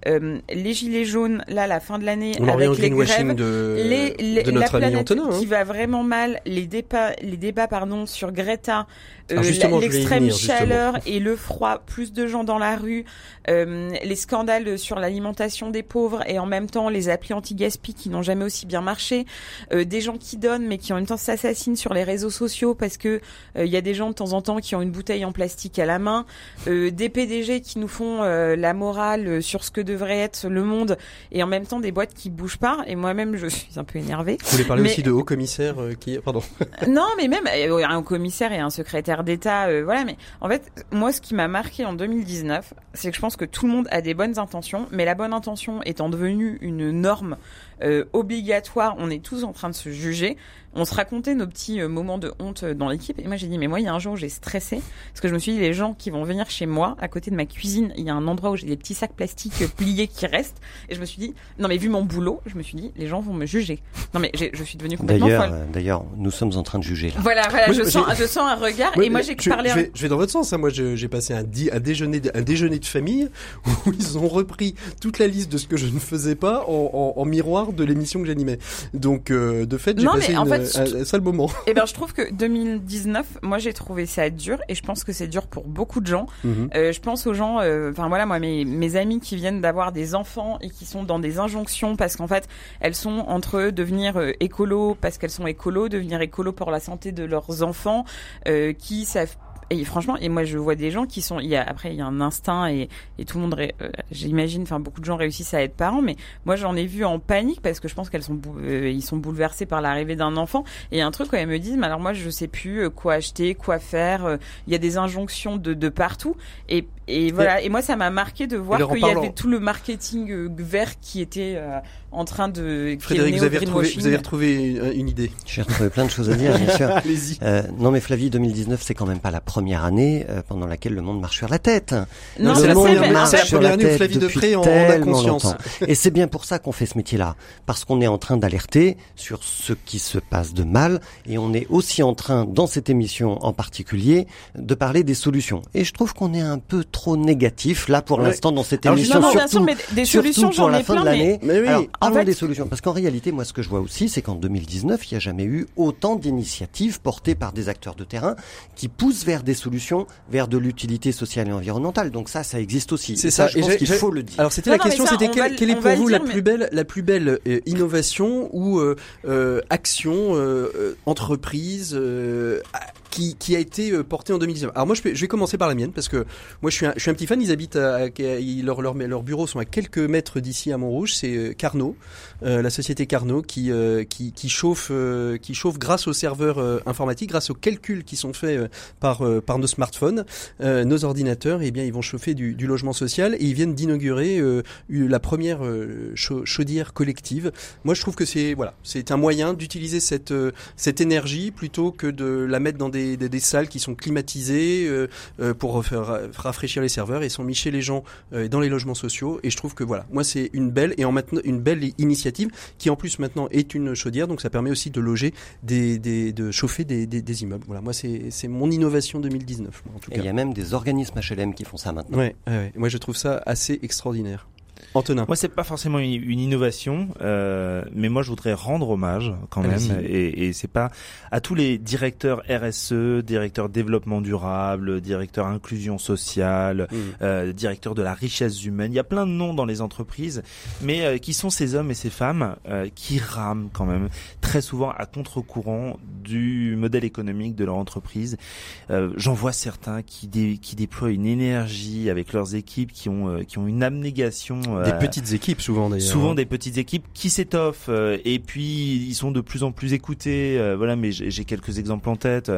euh, les gilets jaunes, là, la fin de l'année, avec les grèves, de, les, de notre la ami Antonin, qui hein. va vraiment mal, les débats, les débats pardon sur Greta, euh, l'extrême justement. chaleur et le froid, plus de gens dans la rue, euh, les scandales sur l'alimentation des pauvres et en même temps les applis anti-gaspi qui n'ont jamais aussi bien marché, euh, des gens qui donnent mais qui en même temps s'assassinent sur les réseaux sociaux parce que euh, il y a des gens de temps en temps qui ont une bouteille en plastique à la main, euh, des PDG qui nous font euh, la morale sur ce que devrait être le monde et en même temps des boîtes qui bougent pas et moi-même je suis un peu énervée. Vous voulez parler Mais- aussi de haut commissaire euh, qui pardon. (laughs) non, mais même euh, un commissaire et un secrétaire d'État, euh, voilà. Mais en fait, moi, ce qui m'a marqué en 2019, c'est que je pense que tout le monde a des bonnes intentions, mais la bonne intention étant devenue une norme euh, obligatoire, on est tous en train de se juger. On se racontait nos petits euh, moments de honte euh, dans l'équipe, et moi j'ai dit, mais moi, il y a un jour, j'ai stressé parce que je me suis dit, les gens qui vont venir chez moi, à côté de ma cuisine, il y a un endroit où j'ai des petits sacs plastiques euh, pliés qui restent, et je me suis dit, non mais vu mon boulot, je me suis dit, les gens vont me juger. Non mais je suis devenue complètement D'ailleurs, folle. d'ailleurs, nous sommes en train de juger là. Voilà, voilà, Moi, je, sens, je sens un regard et moi j'ai parlé. je vais, je vais dans votre sens. hein. Moi, j'ai passé un, di- un déjeuner, de- un déjeuner de famille (laughs) où ils ont repris toute la liste de ce que je ne faisais pas en, en- en miroir de l'émission que j'animais. Donc, euh, de fait, j'ai passé mais en fait, un sale moment. Et ben je trouve que 2019, moi j'ai trouvé ça dur et je pense que c'est dur pour beaucoup de gens. Mhm. Euh, je pense aux gens, euh, enfin voilà, moi mes mes amis qui viennent d'avoir des enfants et qui sont dans des injonctions parce qu'en fait elles sont entre devenir euh, écolo parce qu'elles sont écolo, devenir écolo pour la santé de leurs enfants, euh, qui savent et franchement, et moi je vois des gens qui sont, il y a, après il y a un instinct et, et tout le monde, euh, j'imagine, enfin beaucoup de gens réussissent à être parents, mais moi j'en ai vu en panique parce que je pense qu'elles sont, euh, ils sont bouleversés par l'arrivée d'un enfant. Et un truc où elles me disent, mais alors moi je sais plus euh, quoi acheter, quoi faire. euh, Il y a des injonctions de, de partout. Et, et voilà. Et moi ça m'a marqué de voir qu'il y avait tout le marketing euh, vert qui était euh, en train de. Frédéric, vous avez, retrouvé, vous avez retrouvé une, une idée. J'ai retrouvé plein de choses à dire, bien sûr. (laughs) Allez-y. Euh, non mais Flavie, 2019, c'est quand même pas la première année euh, pendant laquelle le monde marche sur la tête. Non, c'est le la marche c'est la première année où Flavie depuis Depré en- en a tellement conscience. longtemps. Et c'est bien pour ça qu'on fait ce métier-là, parce qu'on est en train d'alerter sur ce qui se passe de mal, et on est aussi en train, dans cette émission en particulier, de parler des solutions. Et je trouve qu'on est un peu trop négatif là pour Ouais. l'instant dans cette Alors, émission, non, non, bien surtout, sûr, mais des surtout solutions, pour j'en la ai fin plein, de mais l'année. Mais oui. Alors, parlons fait- des solutions, parce qu'en réalité, moi, ce que je vois aussi, c'est qu'en 2019, il n'y a jamais eu autant d'initiatives portées par des acteurs de terrain qui poussent vers des solutions, vers de l'utilité sociale et environnementale. Donc ça, ça existe aussi. C'est Et ça. Je Et pense qu'il faut le dire. Alors c'était Non, la non, question, ça, c'était quelle, est pour vous la plus belle, la plus belle euh, innovation ou euh, euh, action euh, euh, entreprise euh, qui, qui a été euh, portée en 2019 Alors moi je, je vais commencer par la mienne parce que moi je suis un, je suis un petit fan. Ils habitent à, ils- leur, leur, leurs bureaux sont à quelques mètres d'ici à Montrouge. C'est euh, Carnot, euh, la société Carnot qui euh, qui, qui chauffe euh, qui chauffe grâce aux serveurs euh, informatiques, grâce aux calculs qui sont faits par par nos smartphones, nos ordinateurs. Et bien ils vont chauffer du, du logement social et ils viennent d'inaugurer la première chau- chaudière collective. Moi, je trouve que c'est voilà, c'est un moyen d'utiliser cette cette énergie plutôt que de la mettre dans des, des, des salles qui sont climatisées euh, euh, pour faire ra- rafraîchir les serveurs et sont mis chez les gens euh, dans les logements sociaux. Et je trouve que voilà, moi c'est une belle et en maintenant une belle initiative qui en plus maintenant est une chaudière, donc ça permet aussi de loger des, des de chauffer des, immeubles. Voilà, moi c'est mon innovation 2019 moi, en tout Et il y a même des organismes HLM qui font ça maintenant. Ouais, ouais, ouais. moi je trouve ça assez extraordinaire. Antonin. Moi, c'est pas forcément une une innovation, euh, mais moi, je voudrais rendre hommage quand même, et, et c'est pas à tous les directeurs RSE, directeurs développement durable, directeurs inclusion sociale, Mm. euh, directeurs de la richesse humaine. Il y a plein de noms dans les entreprises, mais euh, qui sont ces hommes et ces femmes euh, qui rament quand même très souvent à contre-courant du modèle économique de leur entreprise. Euh, J'en vois certains qui, dé- qui déploient une énergie avec leurs équipes, qui ont, euh, qui ont une abnégation Des petites équipes souvent d'ailleurs. Souvent hein. des petites équipes qui s'étoffent et puis ils sont de plus en plus écoutés. voilà, mais j'ai quelques exemples en tête.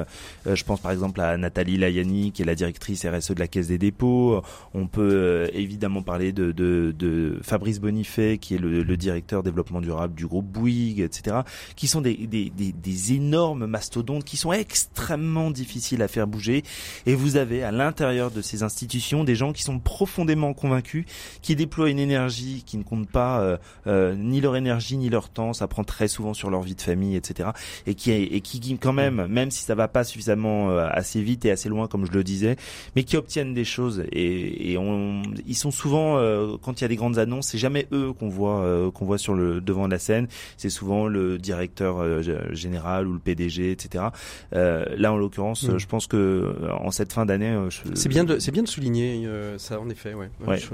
je pense par exemple à Nathalie Layani qui est la directrice RSE de la Caisse des dépôts. On peut évidemment parler de, de, de, Fabrice Bonifay qui est le, le, directeur développement durable du groupe Bouygues, etc. Qui sont des, des, des, des énormes mastodontes qui sont extrêmement difficiles à faire bouger. Et vous avez à l'intérieur de ces institutions des gens qui sont profondément convaincus, qui déploient une énergie qui ne compte pas euh, euh, ni leur énergie ni leur temps. Ça prend très souvent sur leur vie de famille, etc. Et qui, et qui quand même, même si ça va pas suffisamment euh, assez vite et assez loin comme je le disais, mais qui obtiennent des choses. Et, et on, ils sont souvent euh, quand il y a des grandes annonces, c'est jamais eux qu'on voit euh, qu'on voit sur le devant de la scène. C'est souvent le directeur général ou le PDG, etc. là, en l'occurrence, mm. je pense que en cette fin d'année, c'est bien de c'est bien de souligner ça en effet. Ouais.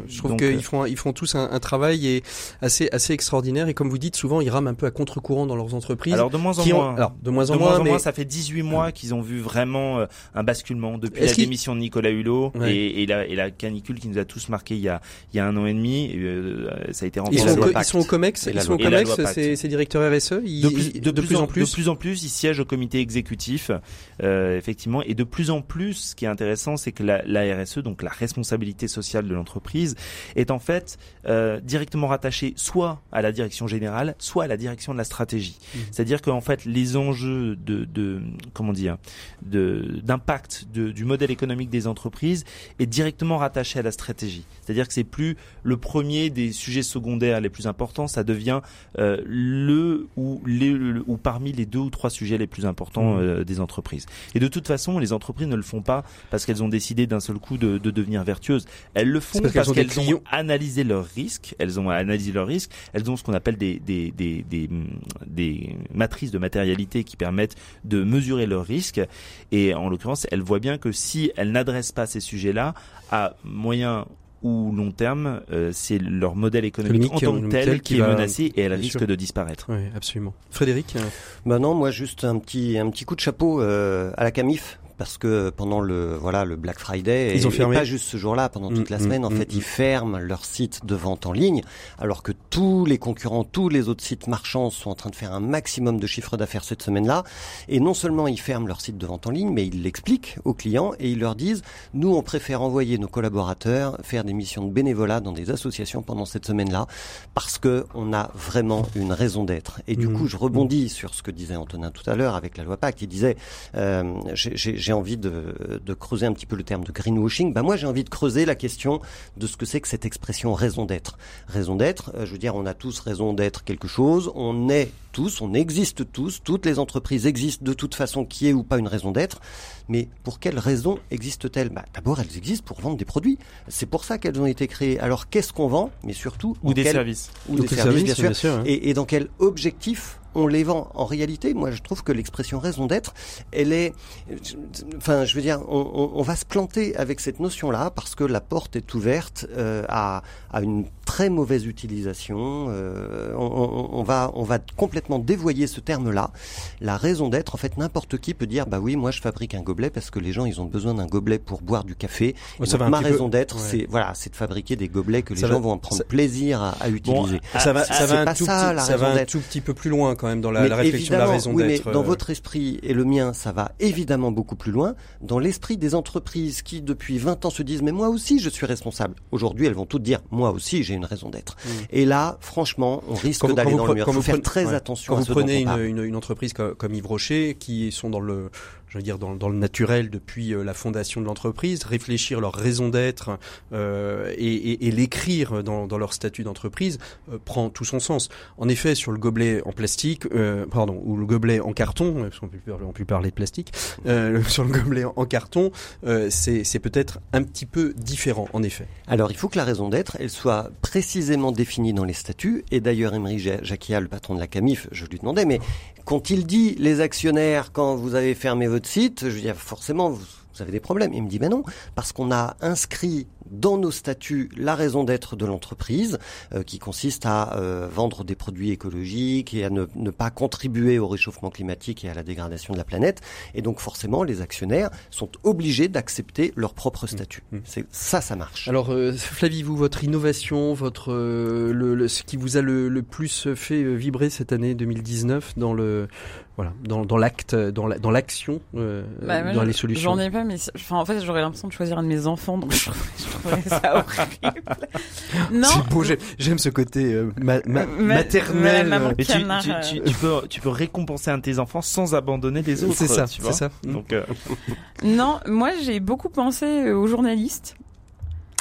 je, trouve qu'ils font ils font tous un, un, travail assez assez extraordinaire et comme vous dites, souvent ils rament un peu à contre-courant dans leurs entreprises. Alors de moins en moins. alors de moins en moins, mais... ça fait 18 mois qu'ils ont vu vraiment un basculement depuis la démission de Nicolas Hulot et, et, la, et la canicule qui nous a tous marqué il y a il y a un an et demi. Euh, ça a été renforcé. Ils sont, ils sont au Comex, ils sont au Comex, ces directeurs RSE. Ils, de, plus, de, plus, en, plus, de plus en plus, ils siègent au comité exécutif, euh, effectivement, et de plus en plus, ce qui est intéressant, c'est que la, la, RSE, donc la responsabilité sociale de l'entreprise, est en fait euh, directement rattachée soit à la direction générale, soit à la direction de la stratégie. Mmh. C'est-à-dire qu'en fait, les enjeux de, de comment dire, de d'impact du modèle économique des entreprises est directement rattaché à la stratégie. C'est-à-dire que c'est plus le premier des sujets secondaires les plus importants, ça devient euh, le ou les ou parmi les deux ou trois sujets les plus importants mmh. euh, des entreprises. Et de toute façon, les entreprises ne le font pas parce qu'elles ont décidé d'un seul coup de, de, devenir vertueuses. Elles le font parce, qu'elles ont, analysé leurs risques. Elles ont analysé leurs risques. Elles ont ce qu'on appelle des des, des des, des matrices de matérialité qui permettent de mesurer leurs risques. Et en l'occurrence, elles voient bien que si elles n'adressent pas ces sujets-là à moyen ou long terme, euh, c'est leur modèle économique, en tant que tel qui, est menacé et elle risque de disparaître. Oui, absolument. Frédéric euh, Bah non, moi juste un petit un petit coup de chapeau euh, à la Camif parce que pendant le voilà le Black Friday ils et, ont fermé. pas juste ce jour-là pendant toute la mm, semaine en mm, fait mm, ils ferment leur site de vente en ligne alors que tous les concurrents tous les autres sites marchands sont en train de faire un maximum de chiffre d'affaires cette semaine-là. Et non seulement ils ferment leur site de vente en ligne mais ils l'expliquent aux clients et ils leur disent nous on préfère envoyer nos collaborateurs faire des missions de bénévolat dans des associations pendant cette semaine-là parce que on a vraiment une raison d'être et du coup je rebondis sur ce que disait Antonin tout à l'heure avec la loi Pacte il disait euh, j'ai j'ai envie de, de, creuser un petit peu le terme de greenwashing, bah moi j'ai envie de creuser la question de ce que c'est que cette expression raison d'être. Raison d'être, euh, je veux dire, on a tous raison d'être quelque chose, on est tous, on existe tous, toutes les entreprises existent de toute façon, qui est ou pas une raison d'être. Mais pour quelles raisons existent-elles? Bah, D'abord, elles existent pour vendre des produits. C'est pour ça qu'elles ont été créées. Alors, qu'est-ce qu'on vend? Mais surtout, ou des services, ou des services, bien sûr. et, et dans quel objectif on les vend. En réalité, moi, je trouve que l'expression raison d'être, elle est, enfin, je veux dire, on, va se planter avec cette notion-là parce que la porte est ouverte euh, à, une très mauvaise utilisation. Euh, on, va, on va complètement dévoyer ce terme-là. La raison d'être, en fait, n'importe qui peut dire, bah oui, moi, je fabrique un gobelet parce que les gens, ils ont besoin d'un gobelet pour boire du café. ma raison d'être, c'est voilà, c'est de fabriquer des gobelets que les gens vont en prendre plaisir à, utiliser. ça va, ça va un, tout, ça, ça va un tout petit peu plus loin quand même dans la, la réflexion de la raison oui, d'être. Mais dans euh. votre esprit et le mien, ça va évidemment beaucoup plus loin. Dans l'esprit des entreprises qui, depuis 20 ans, se disent mais moi aussi je suis responsable. Aujourd'hui, elles vont toutes dire moi aussi j'ai une raison d'être. Mm. Et là, franchement, on risque d'aller dans le mur. Il faut faire très attention. Quand vous prenez une, une, une, entreprise comme, comme Yves Rocher, qui sont dans le je veux dire dans, dans le naturel depuis euh, la fondation de l'entreprise, réfléchir leur raison d'être euh, et, et, et l'écrire dans, dans, leur statut d'entreprise euh, prend tout son sens. En effet, sur le gobelet en plastique, euh, pardon, ou le gobelet en carton, parce qu'on peut, on parler de plastique, sur le gobelet en, carton, c'est peut-être un petit peu différent, en effet. Alors, il faut que la raison d'être, elle soit précisément définie dans les statuts. Et d'ailleurs, Emery Jacquia, le patron de la Camif, je lui demandais, mais qu'ont-ils dit les actionnaires quand vous avez fermé site Je dire, forcément, vous, avez des problèmes. Il me dit, ben non, parce qu'on a inscrit dans nos statuts la raison d'être de l'entreprise, euh, qui consiste à euh, vendre des produits écologiques et à ne, ne, pas contribuer au réchauffement climatique et à la dégradation de la planète. Et donc forcément, les actionnaires sont obligés d'accepter leur propre mmh. statut. Mmh. C'est ça, ça marche. Alors euh, Flavie, vous, votre innovation, votre le, le, ce qui vous a le, le plus fait vibrer cette année 2019 dans le voilà, dans, dans l'acte, dans l'action, euh, bah, dans les solutions? J'en ai pas, mais enfin, en fait, j'aurais l'impression de choisir un de mes enfants, donc je, (laughs) (laughs) ça horrible. (laughs) non. C'est beau, j'aime ce côté euh, ma, ma, maternel. mais tu, tu, tu, peux, tu peux récompenser un de tes enfants sans abandonner les autres. C'est ça, c'est ça. Donc, euh... non, moi, j'ai beaucoup pensé aux journalistes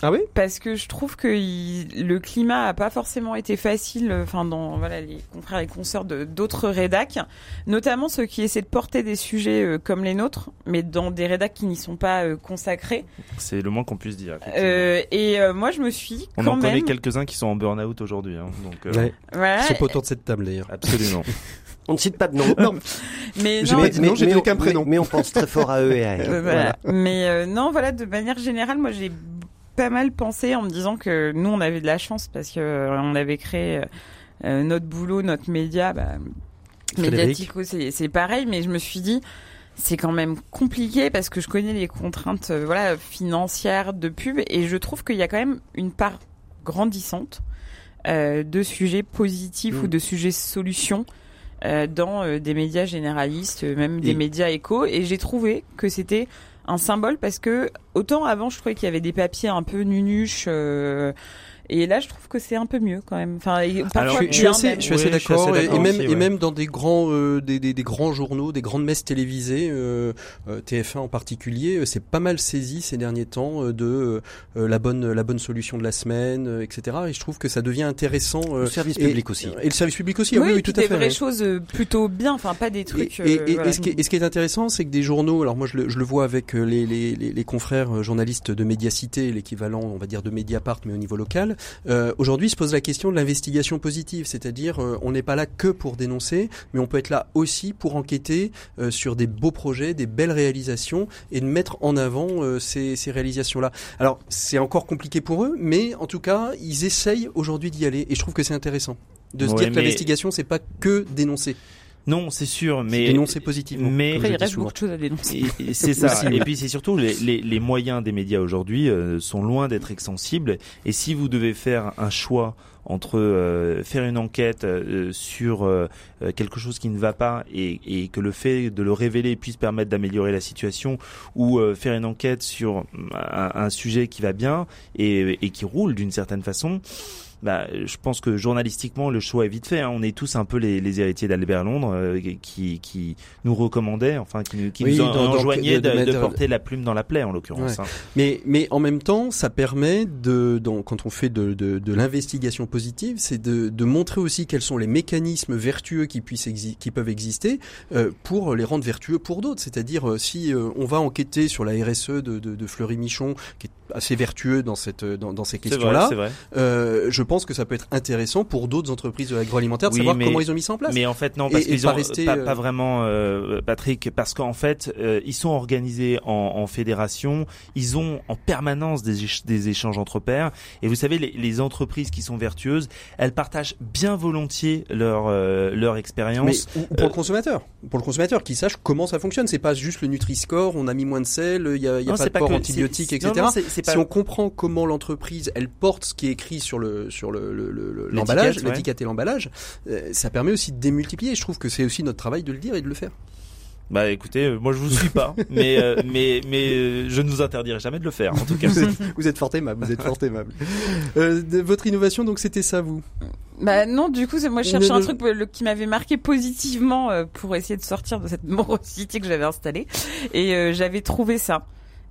ah oui? Parce que je trouve que le climat a pas forcément été facile, euh, enfin dans voilà les confrères et consoeurs de d'autres rédacs, notamment ceux qui essaient de porter des sujets euh, comme les nôtres, mais dans des rédacs qui n'y sont pas euh, consacrés. C'est le moins qu'on puisse dire. et moi je me suis on en connaît quelques uns qui sont en burn-out aujourd'hui, hein, donc. Ouais. Voilà. Ils sont pas autour de cette table d'ailleurs. Absolument. (laughs) On ne cite pas de nom. Non. (laughs) mais non, mais, j'ai aucun prénom. Mais, on pense très fort à eux et à elles. Voilà. Mais non, voilà, de manière générale, moi j'ai pas mal pensé en me disant que nous on avait de la chance parce que euh, on avait créé euh, euh, notre boulot, notre média, bah, médiatico, c'est pareil, mais je me suis dit c'est quand même compliqué parce que je connais les contraintes voilà financières de pub et je trouve qu'il y a quand même une part grandissante de sujets positifs ou mm. de sujets solutions dans des médias généralistes, même des médias éco. Et j'ai trouvé que c'était un symbole parce que autant avant je trouvais qu'il y avait des papiers un peu nunuches euh, et là, je trouve que c'est un peu mieux quand même. Enfin, Alors, je, suis assez, je suis assez d'accord. Et, même, et même dans des grands, euh, des, des, des, grands journaux, des grandes messes télévisées, euh, euh TF1 en particulier, euh, c'est pas mal saisi ces derniers temps de la bonne, la bonne solution de la semaine, etc. Et je trouve que ça devient intéressant. le service public aussi. Et le service public aussi. Oui, oui, tout à fait. Des vraies choses plutôt bien. Enfin, pas des trucs. Et, et, ce, qui est, ce, qui est, intéressant, c'est que des journaux. Alors moi, je le, je le vois avec les, les, les, les confrères journalistes de Médiacité, l'équivalent, on va dire, de Mediapart, mais au niveau local euh, aujourd'hui se pose la question de l'investigation positive, c'est-à-dire euh, on n'est pas là que pour dénoncer, mais on peut être là aussi pour enquêter euh, sur des beaux projets, des belles réalisations et de mettre en avant ces, ces réalisations-là. Alors c'est encore compliqué pour eux, mais en tout cas ils essayent aujourd'hui d'y aller et je trouve que c'est intéressant de se dire que l'investigation c'est pas que dénoncer. Non, c'est sûr, mais dénoncer positivement. Mais Après, il reste beaucoup de choses à dénoncer. C'est ça. et puis c'est surtout les, les, les, moyens des médias aujourd'hui euh, sont loin d'être extensibles. Et si vous devez faire un choix entre euh, faire une enquête euh, sur quelque chose qui ne va pas et, et, que le fait de le révéler puisse permettre d'améliorer la situation, ou faire une enquête sur un, un, sujet qui va bien et, et qui roule d'une certaine façon bah, je pense que journalistiquement le choix est vite fait. Hein. On est tous un peu les, les héritiers d'Albert Londres euh, qui, qui nous recommandait, enfin qui, nous, enjoignait de, de, porter la plume dans la plaie en l'occurrence. Hein. Mais, mais en même temps, ça permet de, quand on fait de, l'investigation positive, c'est de, montrer aussi quels sont les mécanismes vertueux qui puissent qui peuvent exister euh, pour les rendre vertueux pour d'autres. C'est-à-dire euh, si on va enquêter sur la RSE de, Fleury Michon, qui est assez vertueux dans cette dans, dans ces questions-là, je pense que ça peut être intéressant pour d'autres entreprises agroalimentaires de savoir comment ils ont mis ça en place. Mais en fait non, parce qu'ils ont pas, pas, euh, vraiment, euh, Patrick, parce qu'en fait euh, ils sont organisés en, en, fédération, ils ont en permanence des, des échanges entre pairs, et vous savez les, les, entreprises qui sont vertueuses, elles partagent bien volontiers leur leur expérience. Mais pour le consommateur, pour le consommateur qui sache comment ça fonctionne, c'est pas juste le Nutri-Score, on a mis moins de sel, il y a, y a pas de port antibiotique, etc. Non, si on comprend comment l'entreprise elle porte ce qui est écrit sur le sur le l'emballage, l'étiquette et l'emballage, euh, ça permet aussi de démultiplier. Je trouve que c'est aussi notre travail de le dire et de le faire. Bah écoutez, euh, moi je vous suis pas, (laughs) mais euh, mais mais je ne vous interdirai jamais de le faire. En tout cas, (laughs) vous êtes, fort aimable, vous êtes fort aimable. votre innovation, donc c'était ça, vous? Bah non, du coup, moi je cherchais un truc qui m'avait marqué positivement pour essayer de sortir de cette (laughs) morosité que j'avais installée, et j'avais trouvé ça.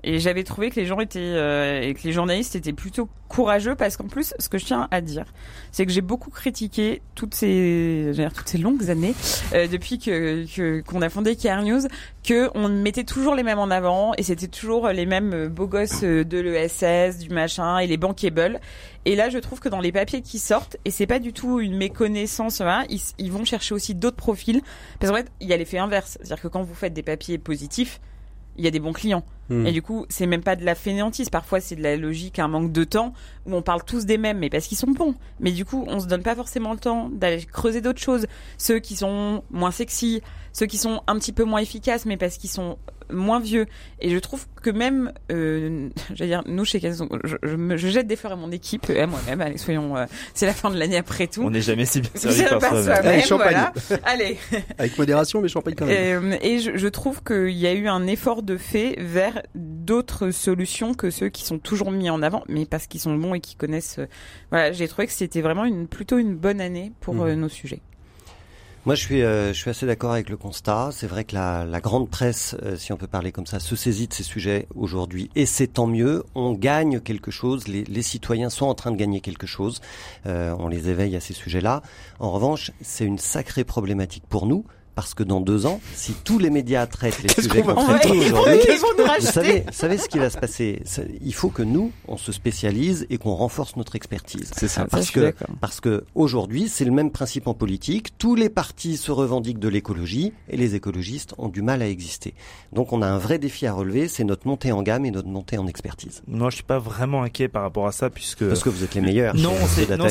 Et j'avais trouvé que les gens étaient euh, et que les journalistes étaient plutôt courageux parce qu'en plus, ce que je tiens à dire, c'est que j'ai beaucoup critiqué toutes ces, toutes ces longues années euh, depuis que qu'on a fondé KR News, que on mettait toujours les mêmes en avant et c'était toujours les mêmes euh, beaux gosses de l'ESS, du machin et les bankable. Et là, je trouve que dans les papiers qui sortent, et c'est pas du tout une méconnaissance, hein, ils vont chercher aussi d'autres profils parce qu'en fait, il y a l'effet inverse, c'est-à-dire que quand vous faites des papiers positifs, il y a des bons clients. Et du coup, c'est même pas de la fainéantise. Parfois, c'est de la logique, un manque de temps où on parle tous des mêmes, mais parce qu'ils sont bons. Mais du coup, on se donne pas forcément le temps d'aller creuser d'autres choses. Ceux qui sont moins sexy, ceux qui sont un petit peu moins efficaces, mais parce qu'ils sont moins vieux. Et je trouve que même, euh, (laughs) j'allais dire, nous chez Kazon, je, je, me- je jette des fleurs à mon équipe, et à moi-même. Allez, soyons, euh, c'est la fin de l'année après tout. On n'est jamais si bien (laughs) servi par soi-même. Allez, champagne. voilà. Allez. (laughs) Avec modération, mais champagne quand même. Euh, et je, je trouve qu'il y a eu un effort de fait vers d'autres solutions que ceux qui sont toujours mis en avant, mais parce qu'ils sont bons et qui connaissent. euh, voilà, j'ai trouvé que c'était vraiment une plutôt une bonne année pour euh, nos sujets. Moi, je suis, euh, assez d'accord avec le constat. C'est vrai que la, grande presse, euh, si on peut parler comme ça, se saisit de ces sujets aujourd'hui, et c'est tant mieux. On gagne quelque chose. Les, les citoyens sont en train de gagner quelque chose. Euh, on les éveille à ces sujets-là. En revanche, c'est une sacrée problématique pour nous. Parce que dans deux ans, si tous les médias traitent les sujets qu'on traite aujourd'hui, vous savez, vous savez ce qui va se passer. Ça- Il faut que nous, on se spécialise et qu'on renforce notre expertise. C'est ça. Ça, Parce suis que d'accord. parce que aujourd'hui, c'est le même principe en politique. Tous les partis se revendiquent de l'écologie et les écologistes ont du mal à exister. Donc, on a un vrai défi à relever, c'est notre montée en gamme et notre montée en expertise. Moi, je suis pas vraiment inquiet par rapport à ça, puisque Parce que vous êtes les meilleurs. Non, c'est- pas- Non,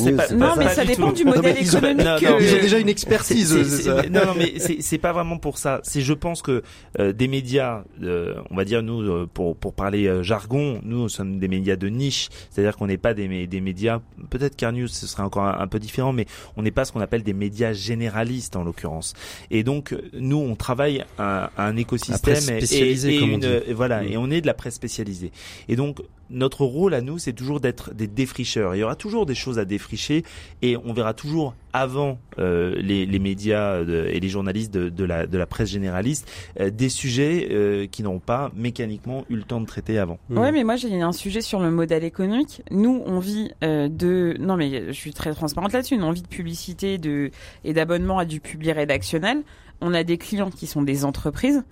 pas mais ça. ça dépend du modèle économique. non, Ils ont déjà une expertise, ça. Non, non, mais c'est c'est pas vraiment pour ça. C'est je pense que euh, des médias, euh, on va dire nous, euh, pour pour parler euh, jargon, nous, nous sommes des médias de niche. C'est-à-dire qu'on n'est pas des des médias. Peut-être Carnews, ce serait encore un, un peu différent, mais on n'est pas ce qu'on appelle des médias généralistes en l'occurrence. Et donc nous, on travaille un, un écosystème presse et- spécialisée, et, et comme on dit. voilà, Mm. et on est de la presse spécialisée. Et donc notre rôle à nous, c'est toujours d'être des défricheurs. Il y aura toujours des choses à défricher et on verra toujours avant euh, les, les médias de- et les journalistes de, de la, de la presse généraliste euh, des sujets euh, qui n'ont pas mécaniquement eu le temps de traiter avant. Mm. Ouais, mais moi j'ai un sujet sur le modèle économique. Nous, on vit euh, de. Non, mais je suis très transparente là-dessus. On vit de publicité de... et d'abonnement à du public rédactionnel. On a des clients qui sont des entreprises.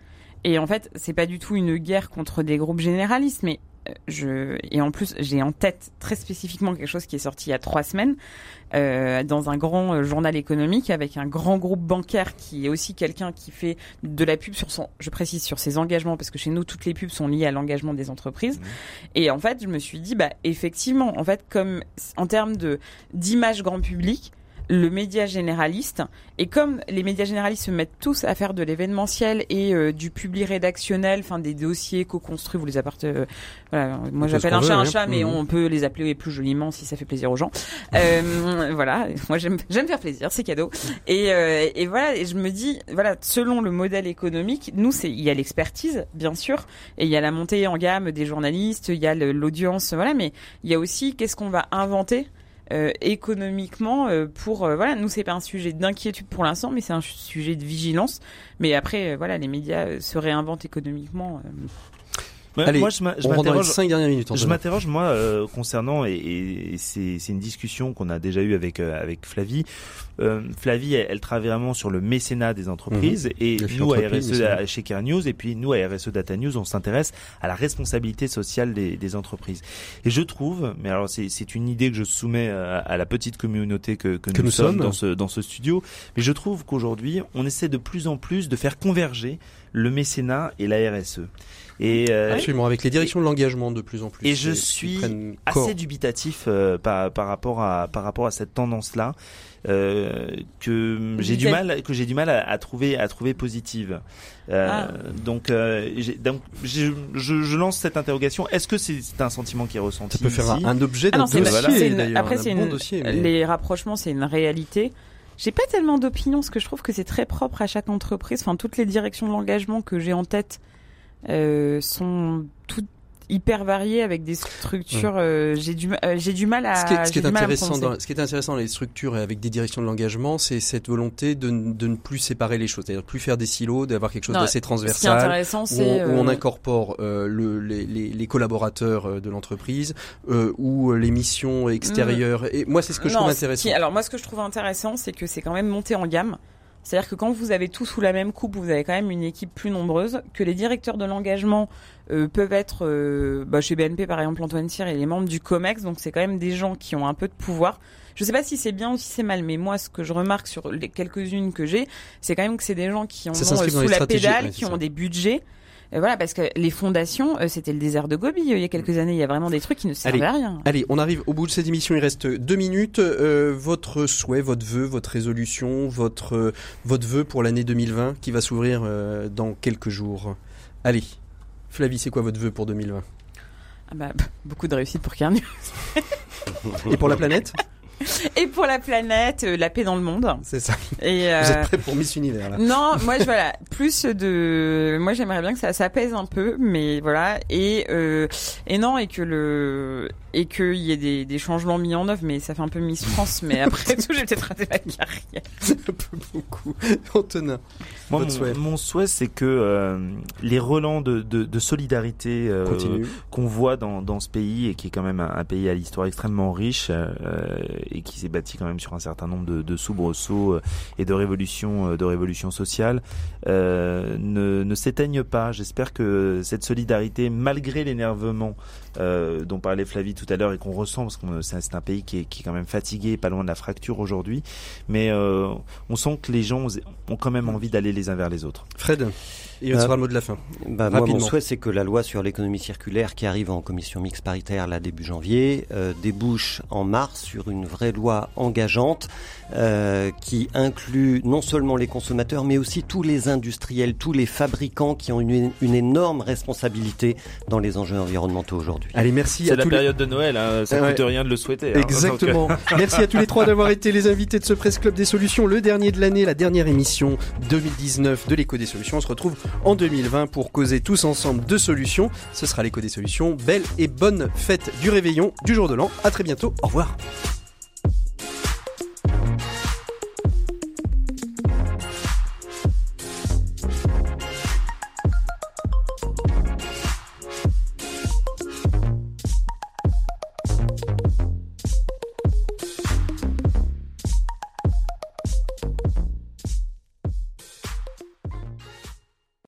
Et en fait, c'est pas du tout une guerre contre des groupes généralistes, mais euh, je et en plus j'ai en tête très spécifiquement quelque chose qui est sorti il y a trois semaines euh, dans un grand euh, journal économique avec un grand groupe bancaire qui est aussi quelqu'un qui fait de la pub sur son, je précise sur ses engagements parce que chez nous toutes les pubs sont liées à l'engagement des entreprises. Et en fait, je me suis dit, bah effectivement, en fait, comme en termes de d'image grand public, le média généraliste et comme les médias généralistes se mettent tous à faire de l'événementiel et euh, du public rédactionnel, enfin des dossiers co-construits, vous les apportez. euh, voilà, moi j'appelle un chat un hein. chat, mais Mhm. on peut les appeler plus joliment si ça fait plaisir aux gens. Euh, (laughs) voilà, moi j'aime j'aime faire plaisir, c'est cadeau. Et, euh, et voilà, et je me dis, voilà, selon le modèle économique, nous c'est il y a l'expertise bien sûr, et il y a la montée en gamme des journalistes, il y a le- l'audience, voilà, mais il y a aussi qu'est-ce qu'on va inventer économiquement euh, pour euh, voilà nous c'est pas un sujet d'inquiétude pour l'instant mais c'est un sujet de vigilance. Mais après euh, voilà les médias euh, se réinventent économiquement euh. Allez, moi, je m'interroge. 5 dernières minutes. Je Antonin. m'interroge moi euh, concernant et, et c'est une discussion qu'on a déjà eue avec euh, avec Flavie. Euh, Flavie, elle, elle travaille vraiment sur le mécénat des entreprises et Le nous à RSE à- chez Care News et puis nous à RSE Data News, on s'intéresse à la responsabilité sociale des, des entreprises. Et je trouve, mais alors c'est c'est une idée que je soumets à, à la petite communauté que, que, Que nous, nous sommes sommes. dans ce dans ce studio, mais je trouve qu'aujourd'hui on essaie de plus en plus de faire converger le mécénat et la RSE. Et euh, Absolument, avec les directions de l'engagement de plus en plus. Et je suis corps. assez dubitatif euh, par, par rapport à par rapport à cette tendance là euh, que j'ai du mal que j'ai du mal à, à trouver à trouver positive Euh, Ah. donc euh, donc je, je, lance cette interrogation est-ce que c'est un sentiment qui est ressenti Ça peut faire un, un objet Ah d'un dossier, une- après un c'est bon une dossier. mais- les rapprochements c'est une réalité j'ai pas tellement d'opinion parce que je trouve que c'est très propre à chaque entreprise enfin toutes les directions de l'engagement que j'ai en tête euh, sont toutes hyper variées avec des structures euh, j'ai du ma- euh, j'ai du mal à Ce qui est, ce qui intéressant dans, ce qui est intéressant dans les structures et avec des directions de l'engagement, c'est cette volonté de, de ne plus séparer les choses, c'est-à-dire plus faire des silos, d'avoir quelque chose d'assez Ce qui est transversal. intéressant Où c'est on, où on euh, incorpore euh, le, les, les, les collaborateurs euh, de l'entreprise euh, ou les missions extérieures. Et moi, c'est ce que je trouve intéressant. qui- alors moi, ce que je trouve intéressant, c'est que c'est quand même monté en gamme. C'est-à-dire que quand vous avez tout sous la même coupe, vous avez quand même une équipe plus nombreuse, que les directeurs de l'engagement euh, peuvent être, euh, bah, chez BNP par exemple, Antoine Cyr et les membres du COMEX, donc c'est quand même des gens qui ont un peu de pouvoir. Je sais pas si c'est bien ou si c'est mal, mais moi, ce que je remarque sur les quelques-unes que j'ai, c'est quand même que c'est des gens qui ont dans sous la pédale, ouais, qui ont des budgets. Voilà, parce que les fondations, c'était le désert de Gobi il y a quelques années. Il y a vraiment des trucs qui ne servaient à rien. Allez, on arrive au bout de cette émission. Il reste deux minutes. votre souhait, votre vœu, votre résolution, votre votre vœu pour l'année 2020 qui va s'ouvrir dans quelques jours. Allez, Flavie, c'est quoi votre vœu pour 2020 ah bah, (laughs) Beaucoup de réussite pour Keanu. Et pour la planète? (laughs) et pour la planète, euh, la paix dans le monde. C'est ça. Et euh... Vous êtes prêt pour Miss Univers là Non, (laughs) moi je voilà plus de. Moi j'aimerais bien que ça s'apaise un peu, mais voilà et euh... et non et que le et qu'il y ait des, des changements mis en œuvre, mais ça fait un peu Miss France, mais (laughs) après tout j'ai peut-être raté ma carrière. un peu beaucoup. Antonin. Moi, mon, souhait, mon souhait c'est que euh, les relents de, de, de solidarité euh, qu'on voit dans, dans ce pays et qui est quand même un, un pays à l'histoire extrêmement riche euh, et qui s'est bâti quand même sur un certain nombre de, de soubresauts euh, et de révolutions, euh, de révolutions sociales, euh, ne, ne s'éteignent pas. J'espère que cette solidarité, malgré l'énervement dont parlait Flavie tout à l'heure et qu'on ressent, parce que c'est un pays qui est, quand même fatigué, pas loin de la fracture aujourd'hui, mais on sent que les gens ont quand même envie d'aller les uns vers les autres. Fred? Et on sera le mot de la fin. Bah, moi, mon souhait, c'est que la loi sur l'économie circulaire qui arrive en commission mixte paritaire là début janvier euh, débouche en mars sur une vraie loi engageante euh, qui inclut non seulement les consommateurs, mais aussi tous les industriels, tous les fabricants qui ont une, une énorme responsabilité dans les enjeux environnementaux aujourd'hui. Allez, merci. C'est la période de Noël, hein, ça ne coûte rien de le souhaiter. Hein, Exactement. merci à tous les trois (laughs) d'avoir été les invités de ce Presse Club des Solutions, le dernier de l'année, la dernière émission 2019 de l'écho des solutions. On se retrouve en 2020 pour causer tous ensemble de solutions. Ce sera l'écho des solutions. Belle et bonne fête du réveillon du jour de l'an. À très bientôt. Au revoir.